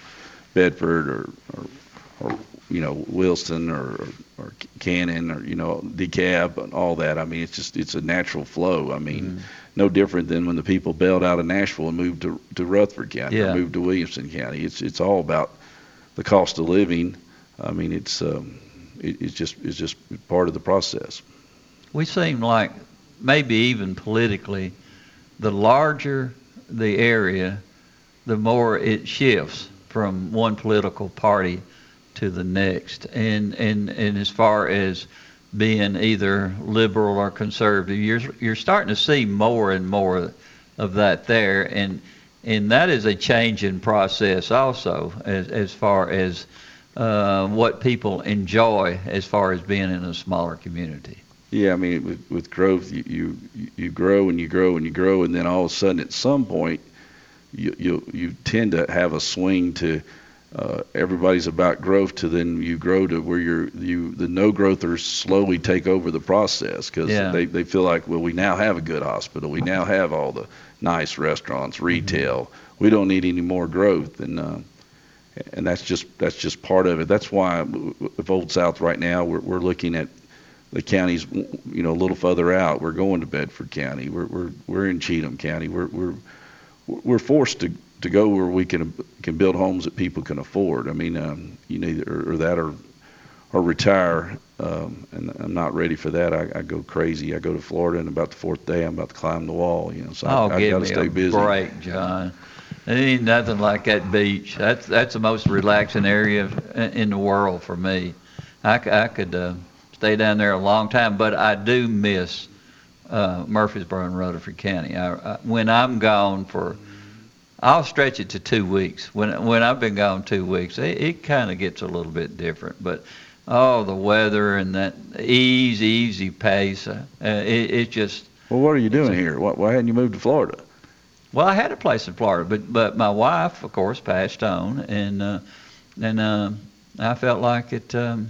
Bedford or, or or you know Wilson or or Cannon or you know DeKalb and all that. I mean, it's just it's a natural flow. I mean, mm-hmm. No different than when the people bailed out of Nashville and moved to to Rutherford County yeah. or moved to Williamson County. It's it's all about the cost of living. I mean, it's um, it, it's just it's just part of the process. We seem like maybe even politically, the larger the area, the more it shifts from one political party to the next. And and and as far as being either liberal or conservative, you're you're starting to see more and more of that there, and and that is a changing process also as as far as uh, what people enjoy as far as being in a smaller community. Yeah, I mean, with, with growth, you, you you grow and you grow and you grow, and then all of a sudden, at some point, you you you tend to have a swing to uh, everybody's about growth to then you grow to where you're you the no growthers slowly take over the process because Yeah. they, they feel like well we now have a good hospital. We now have all the nice restaurants retail. We don't need any more growth. And uh, and that's just that's just part of it. That's why with Old South right now we're we're looking at the counties you know a little further out. We're going to Bedford County. We're we're we're in Cheatham County. We're we're we're forced to to go where we can can build homes that people can afford. I mean, um, you need or, or that or or retire. Um, and I'm not ready for that. I, I go crazy. I go to Florida, and about the fourth day, I'm about to climb the wall. You know, so oh, I, I got to stay busy. break, John. There ain't nothing like that beach. That's that's the most relaxing area in the world for me. I could uh, stay down there a long time, but I do miss uh, Murfreesboro and Rutherford County. I, I, when I'm gone for, I'll stretch it to two weeks. When when I've been gone two weeks, it, it kind of gets a little bit different. But oh, the weather and that easy, easy pace, uh, it, it just Well, what are you doing here? Why, why hadn't you moved to Florida? well, I had a place in Florida, but but my wife, of course, passed on, and uh, and uh, I felt like it. Um,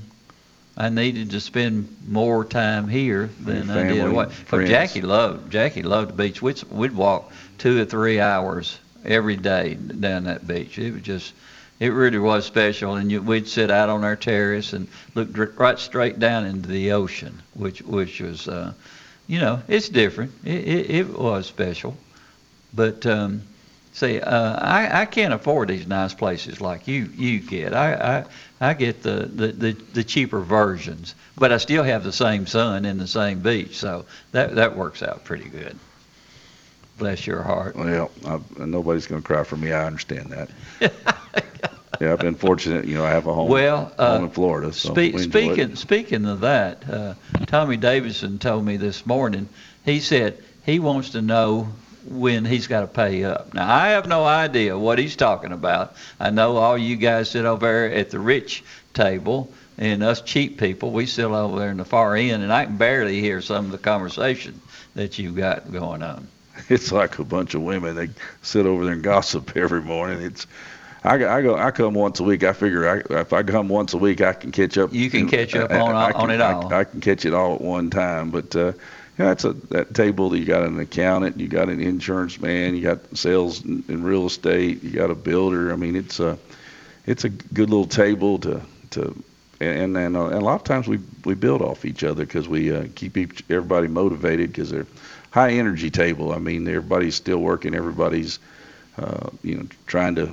I needed to spend more time here than I did family, away. But Jackie loved Jackie loved the beach. We'd we'd walk two or three hours every day down that beach. It was just. It really was special, and you, we'd sit out on our terrace and look dr- right straight down into the ocean, which which was, uh, you know, it's different. It, it, it was special. But um, see, uh, I, I can't afford these nice places like you you get. I I, I get the, the, the, the cheaper versions, but I still have the same sun and the same beach, so that that works out pretty good. Bless your heart. Well, I, nobody's going to cry for me. I understand that. yeah, I've been fortunate. You know, I have a home, Well, uh, home in Florida. So Speak, we enjoy it. speaking speaking of that, uh, Tommy Davidson told me this morning. He said he wants to know when he's got to pay up. Now I have no idea what he's talking about. I know all you guys sit over there at the rich table, and us cheap people we sit over there in the far end, and I can barely hear some of the conversation that you've got going on. it's like a bunch of women. They sit over there and gossip every morning. It's I, I go I come once a week. I figure I, if I come once a week, I can catch up. You can catch up I- on- I on can- it all. I, can catch it all at one time. But uh, you know, that's a that table. That you got an accountant, you got an insurance man, you got sales in, in real estate, you got a builder. I mean, it's a it's a good little table to to and and, uh, and a lot of times we we build off each other because we uh, keep each, everybody motivated because they're high energy table. I mean, everybody's still working. Everybody's uh, you know trying to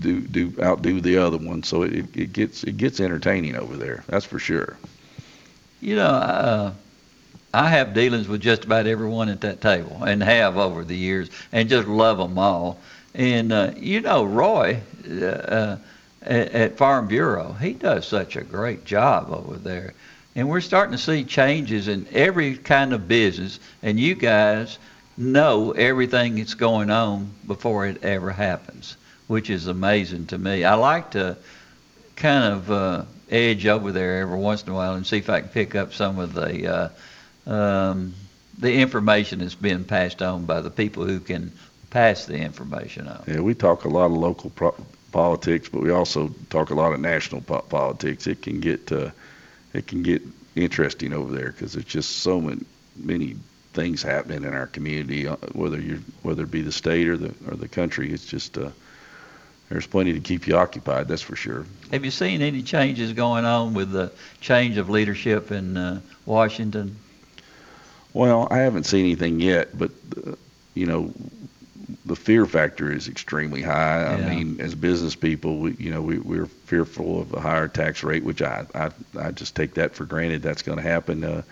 do do outdo the other one. So it, it gets it gets entertaining over there. That's for sure. You know, uh, I have dealings with just about everyone at that table, and have over the years, and just love them all. And uh, you know, Roy uh, uh, at, at Farm Bureau, he does such a great job over there, and we're starting to see changes in every kind of business. And you guys know everything that's going on before it ever happens, which is amazing to me. I like to kind of uh, edge over there every once in a while and see if I can pick up some of the uh, um, the information that's being passed on by the people who can pass the information on. Yeah, we talk a lot of local pro- politics, but we also talk a lot of national po- politics. It can get uh, it can get interesting over there because there's just so many many things happening in our community, uh, whether you whether it be the state or the or the country. It's just uh, there's plenty to keep you occupied. That's for sure. Have you seen any changes going on with the change of leadership in uh, Washington? Well, I haven't seen anything yet, but uh, you know, the fear factor is extremely high. I Yeah. mean, as business people, we, you know, we, we're fearful of a higher tax rate, which I, I, I just take that for granted. That's going to happen. Uh,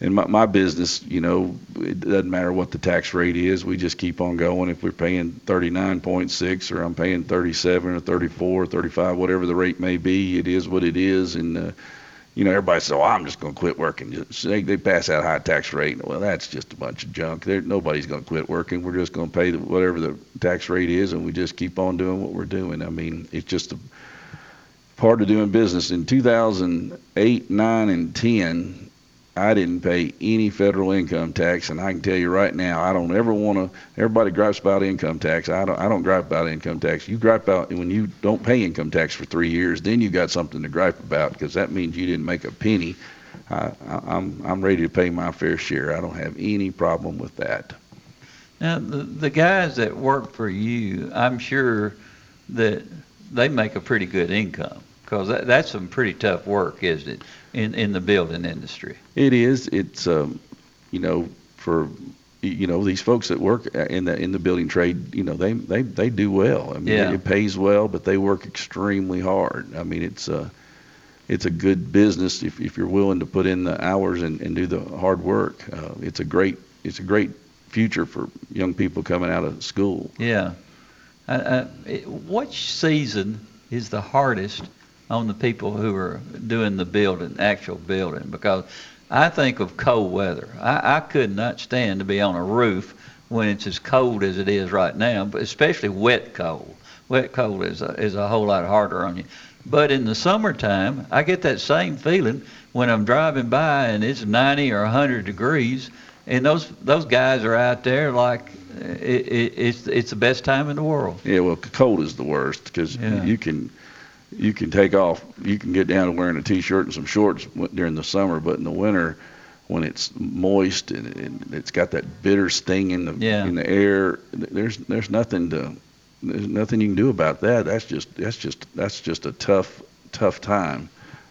in my, my business, you know, it doesn't matter what the tax rate is. We just keep on going. If we're paying 39.6 or I'm paying 37 or 34 or 35, whatever the rate may be, it is what it is. And, uh, you know, everybody says, "Oh, I'm just going to quit working." They, they pass that high tax rate. Well, that's just a bunch of junk. There, nobody's going to quit working. We're just going to pay the, whatever the tax rate is, and we just keep on doing what we're doing. I mean, it's just a part of doing business. In 2008, 9, and 10, I didn't pay any federal income tax, and I can tell you right now, I don't ever want to. Everybody gripes about income tax. I don't. I don't gripe about income tax. You gripe about when you don't pay income tax for three years, then you got something to gripe about because that means you didn't make a penny. I, I, I'm I'm ready to pay my fair share. I don't have any problem with that. Now, the, the guys that work for you, I'm sure that they make a pretty good income because that, that's some pretty tough work, isn't it, in, in the building industry? It is. It's, um, you know, for you know these folks that work in the in the building trade, you know, they they they do well. I mean, Yeah. it pays well, but they work extremely hard. I mean, it's a it's a good business if if you're willing to put in the hours and, and do the hard work. Uh, it's a great it's a great future for young people coming out of school. Yeah. Uh, uh, which season is the hardest on the people who are doing the building, actual building? Because I think of cold weather. I, I could not stand to be on a roof when it's as cold as it is right now, but especially wet cold. Wet cold is a, is a whole lot harder on you. But in the summertime, I get that same feeling when I'm driving by and it's 90 or 100 degrees, and those those guys are out there like it, it, it's it's the best time in the world. Yeah, well, cold is the worst because Yeah. you can you can take off. You can get down to wearing a t-shirt and some shorts during the summer, but in the winter, when it's moist and, and it's got that bitter sting in the Yeah. in the air, there's there's nothing to there's nothing you can do about that. That's just that's just that's just a tough tough time.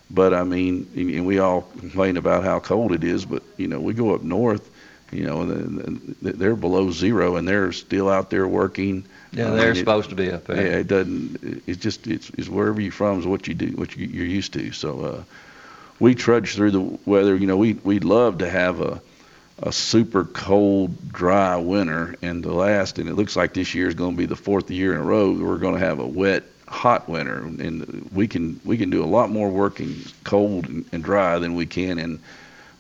But I mean, and we all complain about how cold it is, but you know, we go up north, you know, they're below zero and they're still out there working. Yeah, they're mean, it- supposed to be up there. yeah, it doesn't. It's just it's, it's wherever you're from is what you do, what you, you're used to. So uh, we trudge through the weather. You know, we we'd love to have a a super cold, dry winter, and the last, and it looks like this year is going to be the fourth year in a row. We're going to have a wet, hot winter, and we can we can do a lot more working cold and, and dry than we can in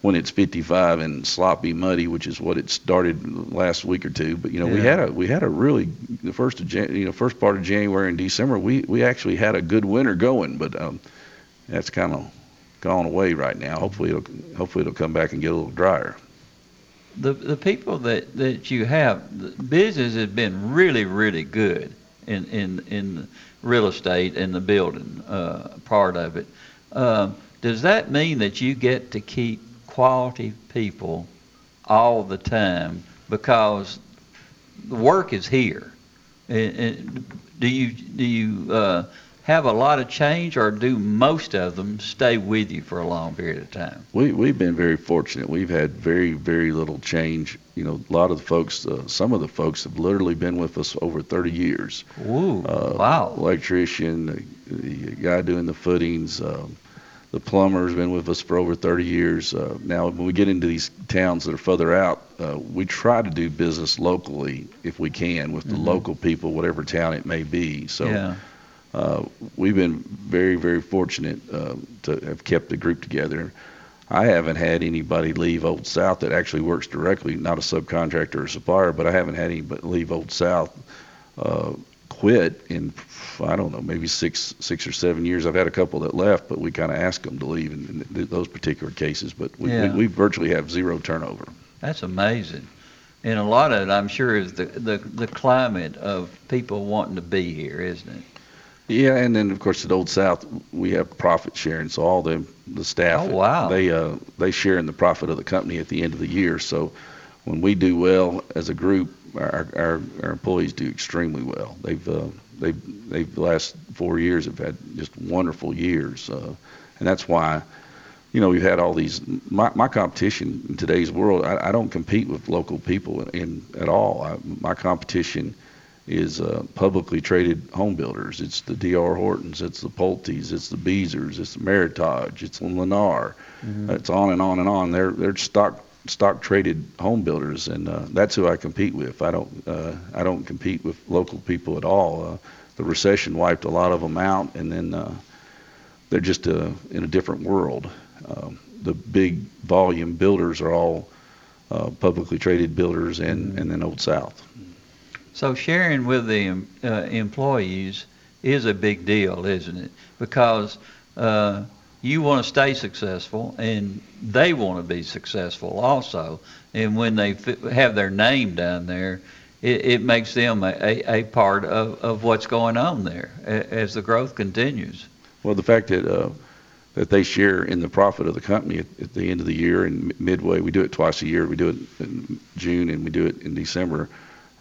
when it's 55 and sloppy, muddy, which is what it started last week or two. But you know, we had a we had a really the first of Jan, you know first part of January and December. We we actually had a good winter going, but um, that's kind of gone away right now. Hopefully it'll hopefully it'll come back and get a little drier. the the people that that you have, the business has been really really good in in in real estate and the building uh, part of it. Um, does that mean that you get to keep quality people all the time because the work is here? And, and do you do you uh, have a lot of change, or do most of them stay with you for a long period of time? We we've been very fortunate. We've had very very little change. You know, a lot of the folks, uh, some of the folks have literally been with us over 30 years. Ooh, uh, wow. Electrician, the, the guy doing the footings, um, the plumber's been with us for over 30 years. Uh, now, when we get into these towns that are further out, uh, we try to do business locally if we can with the Mhm. local people, whatever town it may be. So. Yeah. Uh, we've been very, very fortunate uh, to have kept the group together. I haven't had anybody leave Old South that actually works directly, not a subcontractor or supplier, but I haven't had anybody leave Old South uh, quit I don't know maybe six six or seven years. I've had a couple that left, but we kind of asked them to leave in, in th- those particular cases. But we, Yeah. we, we virtually have zero turnover. That's amazing. And a lot of it, I'm sure, is the, the, the climate of people wanting to be here, isn't it? Yeah, and then of course at Old South we have profit sharing, so all the the staff Oh, wow. they uh they share in the profit of the company at the end of the year. So when we do well as a group, our our, our employees do extremely well. They've uh, they've they've the last four years have had just wonderful years, uh, and that's why. You know, we've had all these. My, my competition in today's world, I, I don't compete with local people in, at all. I, my competition is uh, publicly traded home builders. It's the D.R. Hortons, it's the Pulte's, it's the Beazers, it's the Meritage, it's Lennar. Mhm. It's on and on and on. They're they're stock stock traded home builders, and uh, that's who I compete with. I don't uh, I don't compete with local people at all. Uh, the recession wiped a lot of them out, and then uh, they're just uh, in a different world. Um, the big volume builders are all uh, publicly traded builders, and and then Old South. So sharing with the em- employees is a big deal, isn't it? Because you want to stay successful, and they want to be successful also. And when they have their name down there, it, it makes them a, a, a part of, of what's going on there as the growth continues. Well, the fact that uh, that they share in the profit of the company at, at the end of the year and midway, we do it twice a year. We do it in June and we do it in December,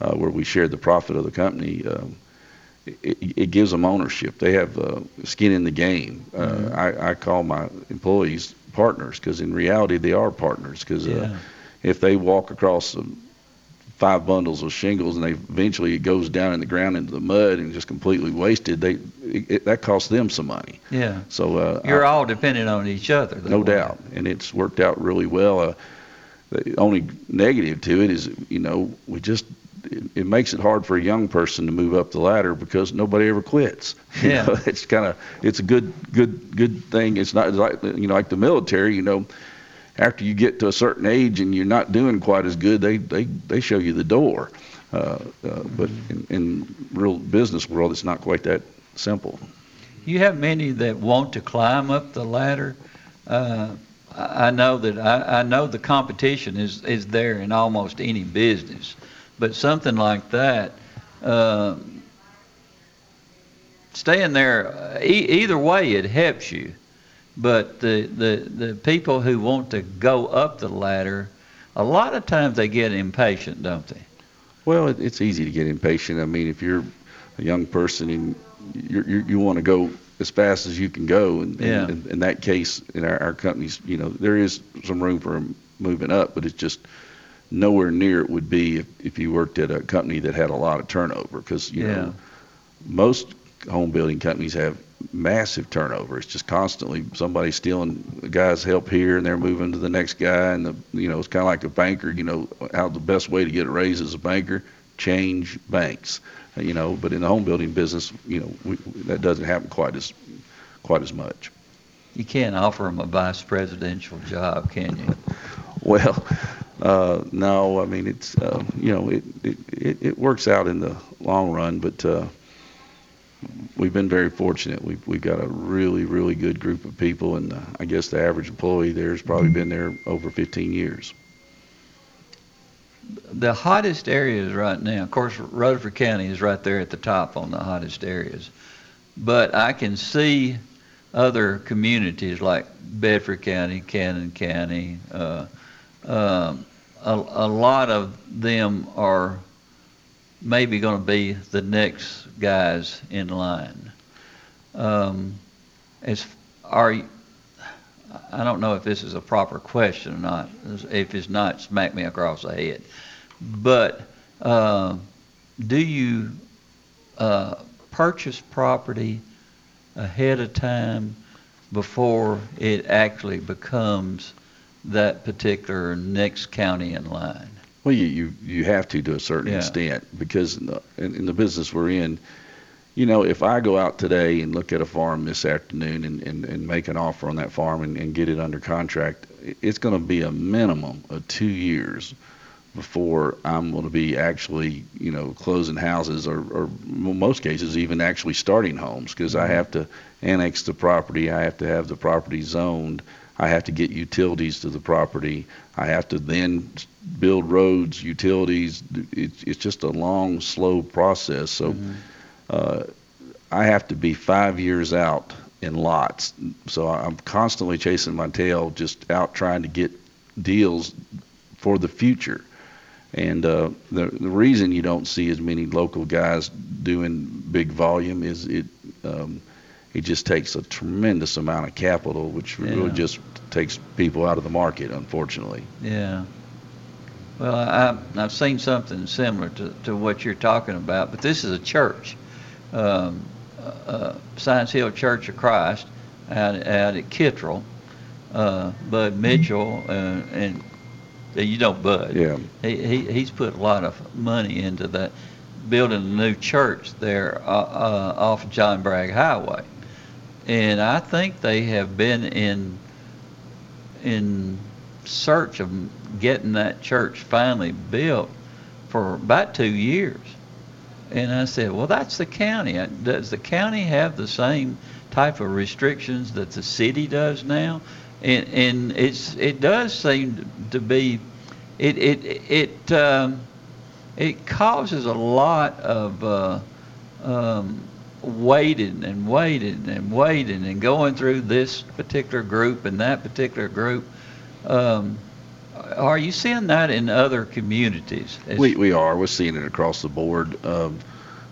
uh, where we share the profit of the company. Um, it, it gives them ownership. They have uh, skin in the game. Uh, Mhm. I, I call my employees partners because in reality they are partners. Because Yeah. uh, if they walk across five bundles of shingles and they eventually it goes down in the ground into the mud and just completely wasted, they it, it, that costs them some money. Yeah. So uh, You're I- all dependent on each other. no doubt, and it's worked out really well. Uh, the only negative to it is, you know, we just it, it makes it hard for a young person to move up the ladder because nobody ever quits. You Yeah. know, it's kind of it's a good good good thing. It's not like you know like the military. You know, after you get to a certain age and you're not doing quite as good, they they they show you the door. Uh, uh, but in, in real business world, it's not quite that simple. You have many that want to climb up the ladder. Uh, I I know that I, I know the competition is, is there in almost any business, but something like that, uh, staying there, e- either way, it helps you. But the, the, the people who want to go up the ladder, a lot of times they get impatient, don't they? Well, it, it's easy to get impatient. I mean, if you're a young person and you're, you want to go as fast as you can go, and, Yeah. and in that case, in our, our companies, you know, there is some room for moving up, but it's just nowhere near it would be if, if you worked at a company that had a lot of turnover. Because you Yeah. know, most home building companies have massive turnover. It's just constantly somebody stealing the guy's help here, and they're moving to the next guy. And the you know, it's kind of like a banker. You know, how the best way to get a raise as a banker, change banks. You know, but in the home building business, you know, we, that doesn't happen quite as quite as much. You can't offer them a vice presidential job, can you? Well, uh, no, I mean it's uh, you know it, it it works out in the long run, but uh, we've been very fortunate. We've we've got a really really good group of people, and uh, I guess the average employee there has probably been there over 15 years. the hottest areas right now, of course, Rutherford County is right there at the top on the hottest areas. But I can see other communities like Bedford County, Cannon County, uh, um, a, a lot of them are maybe going to be the next guys in line. Um, as are I don't know if this is a proper question or not. If it's not, smack me across the head. But uh, do you uh, purchase property ahead of time before it actually becomes that particular next county in line? Well, you you, you have to to a certain Yeah. extent because in the, in, in the business we're in, you know, if I go out today and look at a farm this afternoon and, and, and make an offer on that farm and, and get it under contract, it's going to be a minimum of two years before I'm going to be actually, you know, closing houses or, or most cases even actually starting homes because I mm-hmm. have to annex the property, I have to have the property zoned, I have to get utilities to the property, I have to then build roads, utilities. It's, it's just a long, slow process. So uh, I have to be five years out in lots. So I'm constantly chasing my tail, just out trying to get deals for the future. And uh, the the reason you don't see as many local guys doing big volume is it um, it just takes a tremendous amount of capital, which really just takes people out of the market, unfortunately. Yeah. Well, I, I've seen something similar to, to what you're talking about, but this is a church, um, uh, Science Hill Church of Christ, out, out at Kittrell. Uh, Bud Mitchell uh, and uh, you know Bud. Yeah. He, he he's put a lot of money into that, building a new church there uh, uh, off John Bragg Highway, and I think they have been in in search of getting that church finally built for about two years. And I said, well, that's the county. Does the county have the same type of restrictions that the city does now, and and it's it does seem to be, it it it um, it causes a lot of uh, um, waiting and waiting and waiting and going through this particular group and that particular group. Um, are you seeing that in other communities? We, we are. We're seeing it across the board. Um,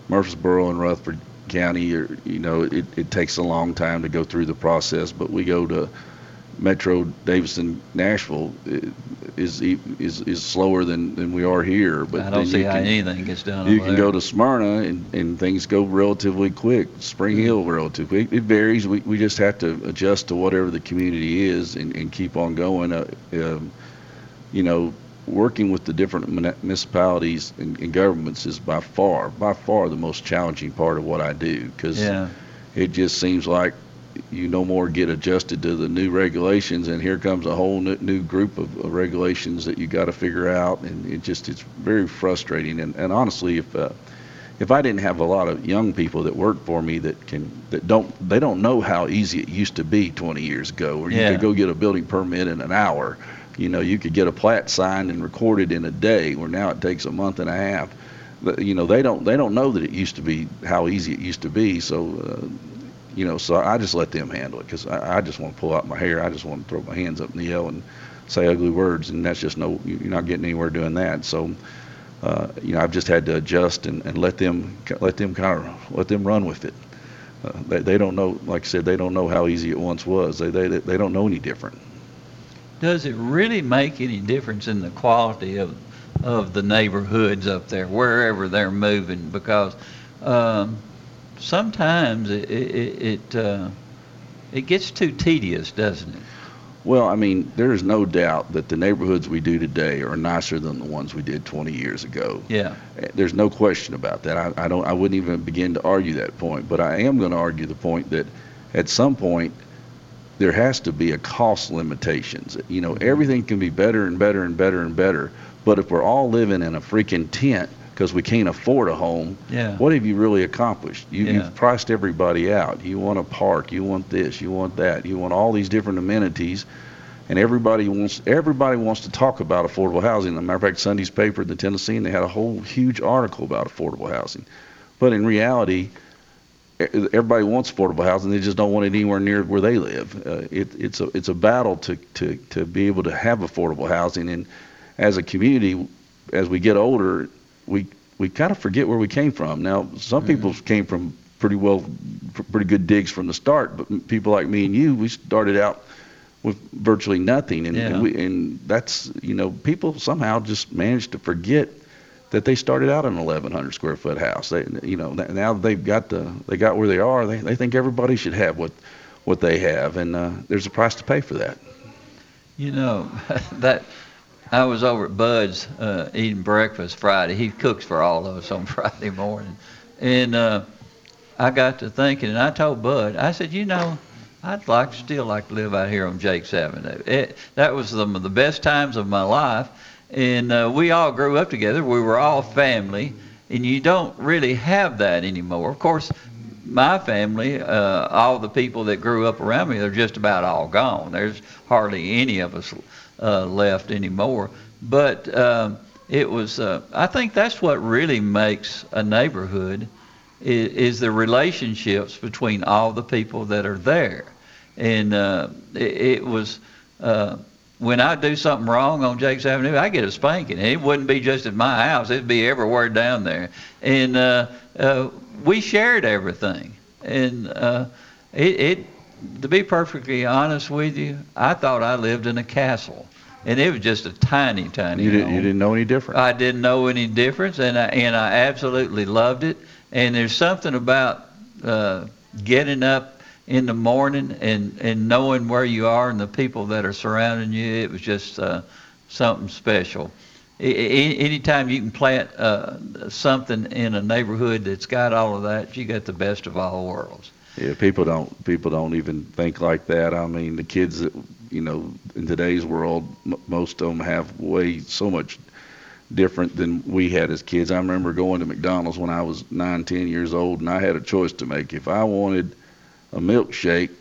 Murfreesboro and Rutherford County, are, you know, it, it takes a long time to go through the process, but we go to Metro Davidson, Nashville is is is slower than, than we are here. But I don't see you how can- anything gets done You can there. go to Smyrna and, and things go relatively quick. Spring Hill relatively. It, it varies. We, we just have to adjust to whatever the community is and, and keep on going. Uh, um, you know, working with the different municipalities and, and governments is by far, by far the most challenging part of what I do because Yeah. it just seems like you no more get adjusted to the new regulations and here comes a whole new, new group of, of regulations that you got to figure out and it just it's very frustrating. And, and honestly if uh, if I didn't have a lot of young people that work for me that can that don't they don't know how easy it used to be 20 years ago where you Yeah. could go get a building permit in an hour. You know you could get a plat signed and recorded in a day where now it takes a month and a half. You know they don't they don't know that it used to be how easy it used to be so uh, you know so I just let them handle it because I, I just want to pull out my hair I just want to throw my hands up in the air and say ugly words and that's just no you're not getting anywhere doing that. So uh, you know I've just had to adjust and, and let them let them kind of let them run with it. Uh, they, they don't know like I said they don't know how easy it once was. They they, they don't know any different. Does it really make any difference in the quality of of the neighborhoods up there, wherever they're moving? Because um, sometimes it it it, uh, it gets too tedious, doesn't it? Well, I mean, there is no doubt that the neighborhoods we do today are nicer than the ones we did 20 years ago. Yeah. Eh, There's no question about that. I, I don't. I wouldn't even begin to argue that point. But I am going to argue the point that at some point there has to be a cost limitations. You know, everything can be better and better and better and better. But if we're all living in a freaking tent because we can't afford a home, Yeah. what have you really accomplished? You, Yeah. You've priced everybody out. You want a park, you want this, you want that, you want all these different amenities, and everybody wants everybody wants to talk about affordable housing. As a matter of fact, Sunday's paper, in the Tennessean, they had a whole huge article about affordable housing. But in reality, everybody wants affordable housing. They just don't want it anywhere near where they live. Uh, it, it's a it's a battle to, to to be able to have affordable housing. And as a community, as we get older, we we kind of forget where we came from. Now, some people came from pretty well, pretty good digs from the start. But people like me and you, we started out with virtually nothing, and, Yeah. and we and that's you know people somehow just managed to forget that they started out in an 1,100 square foot house. They, you know, now they've got the, they got where they are. They, they think everybody should have what, what they have, and uh, there's a price to pay for that. You know, that I was over at Bud's uh, eating breakfast Friday. He cooks for all of us on Friday morning, and uh, I got to thinking, and I told Bud, I said, you know, I'd like still like to live out here on Jake's Avenue. It, that was some of the best times of my life, and uh, we all grew up together. We were all family, and you don't really have that anymore. Of course, my family, uh, all the people that grew up around me, they're just about all gone. There's hardly any of us uh, left anymore. But um, it was, uh, I think that's what really makes a neighborhood is, is the relationships between all the people that are there. And uh, it, it was, uh, when I do something wrong on Jakes Avenue, I get a spanking. It wouldn't be just at my house; it'd be everywhere down there. And uh, we shared everything. And it, it, to be perfectly honest with you, I thought I lived in a castle, and it was just a tiny, tiny. You didn't, home. you didn't know any difference. I didn't know any difference, and I, and I absolutely loved it. And there's something about uh, getting up in the morning and, and knowing where you are and the people that are surrounding you. It was just uh, something special. I- I- anytime you can plant uh, something in a neighborhood that's got all of that, you got the best of all worlds. Yeah, people don't people don't even think like that. I mean, the kids that you know in today's world, m- most of them have way so much different than we had as kids. I remember going to McDonald's when I was nine, ten years old, and I had a choice to make. If I wanted a milkshake,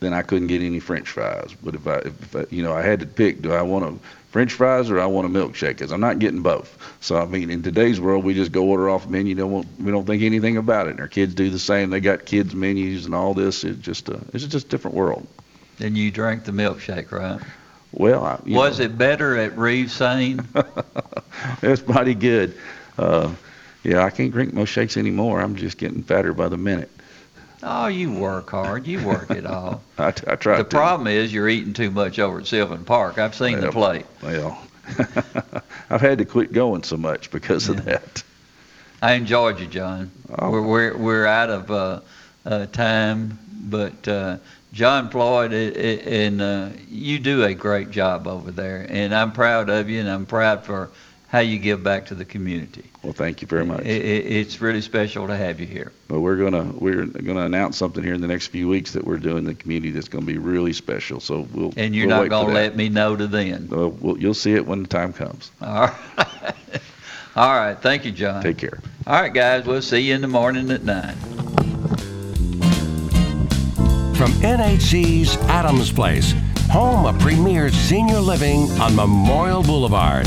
then I couldn't get any French fries. But if I, if I, you know, I had to pick, do I want a French fries or I want a milkshake? Because I'm not getting both. So I mean, in today's world, we just go order off menu. Don't want, we don't think anything about it. And our kids do the same. They got kids menus and all this. It's just a, it's just a different world. And you drank the milkshake, right? Well, I, Was know, it better at Reeves-Sain? It's mighty good. Uh, yeah, I can't drink most shakes anymore. I'm just getting fatter by the minute. Oh, you work hard. You work it all. I, I try the to. problem is you're eating too much over at Sylvan Park. I've seen the plate. Well, I've had to quit going so much because of that. I enjoyed you, John. Oh. We're, we're we're out of uh, uh, time, but uh, John Floyd, i- i- and uh, you do a great job over there, and I'm proud of you, and I'm proud for how you give back to the community. Well, thank you very much. I- I- it's really special to have you here. But we're gonna we're gonna announce something here in the next few weeks that we're doing in the community that's gonna be really special. So we'll And you're we'll not going to let me know to then. Uh, well, you'll see it when the time comes. All right. All right. Thank you, John. Take care. All right, guys. We'll see you in the morning at 9. From NHC's Adams Place, home of premier senior living on Memorial Boulevard.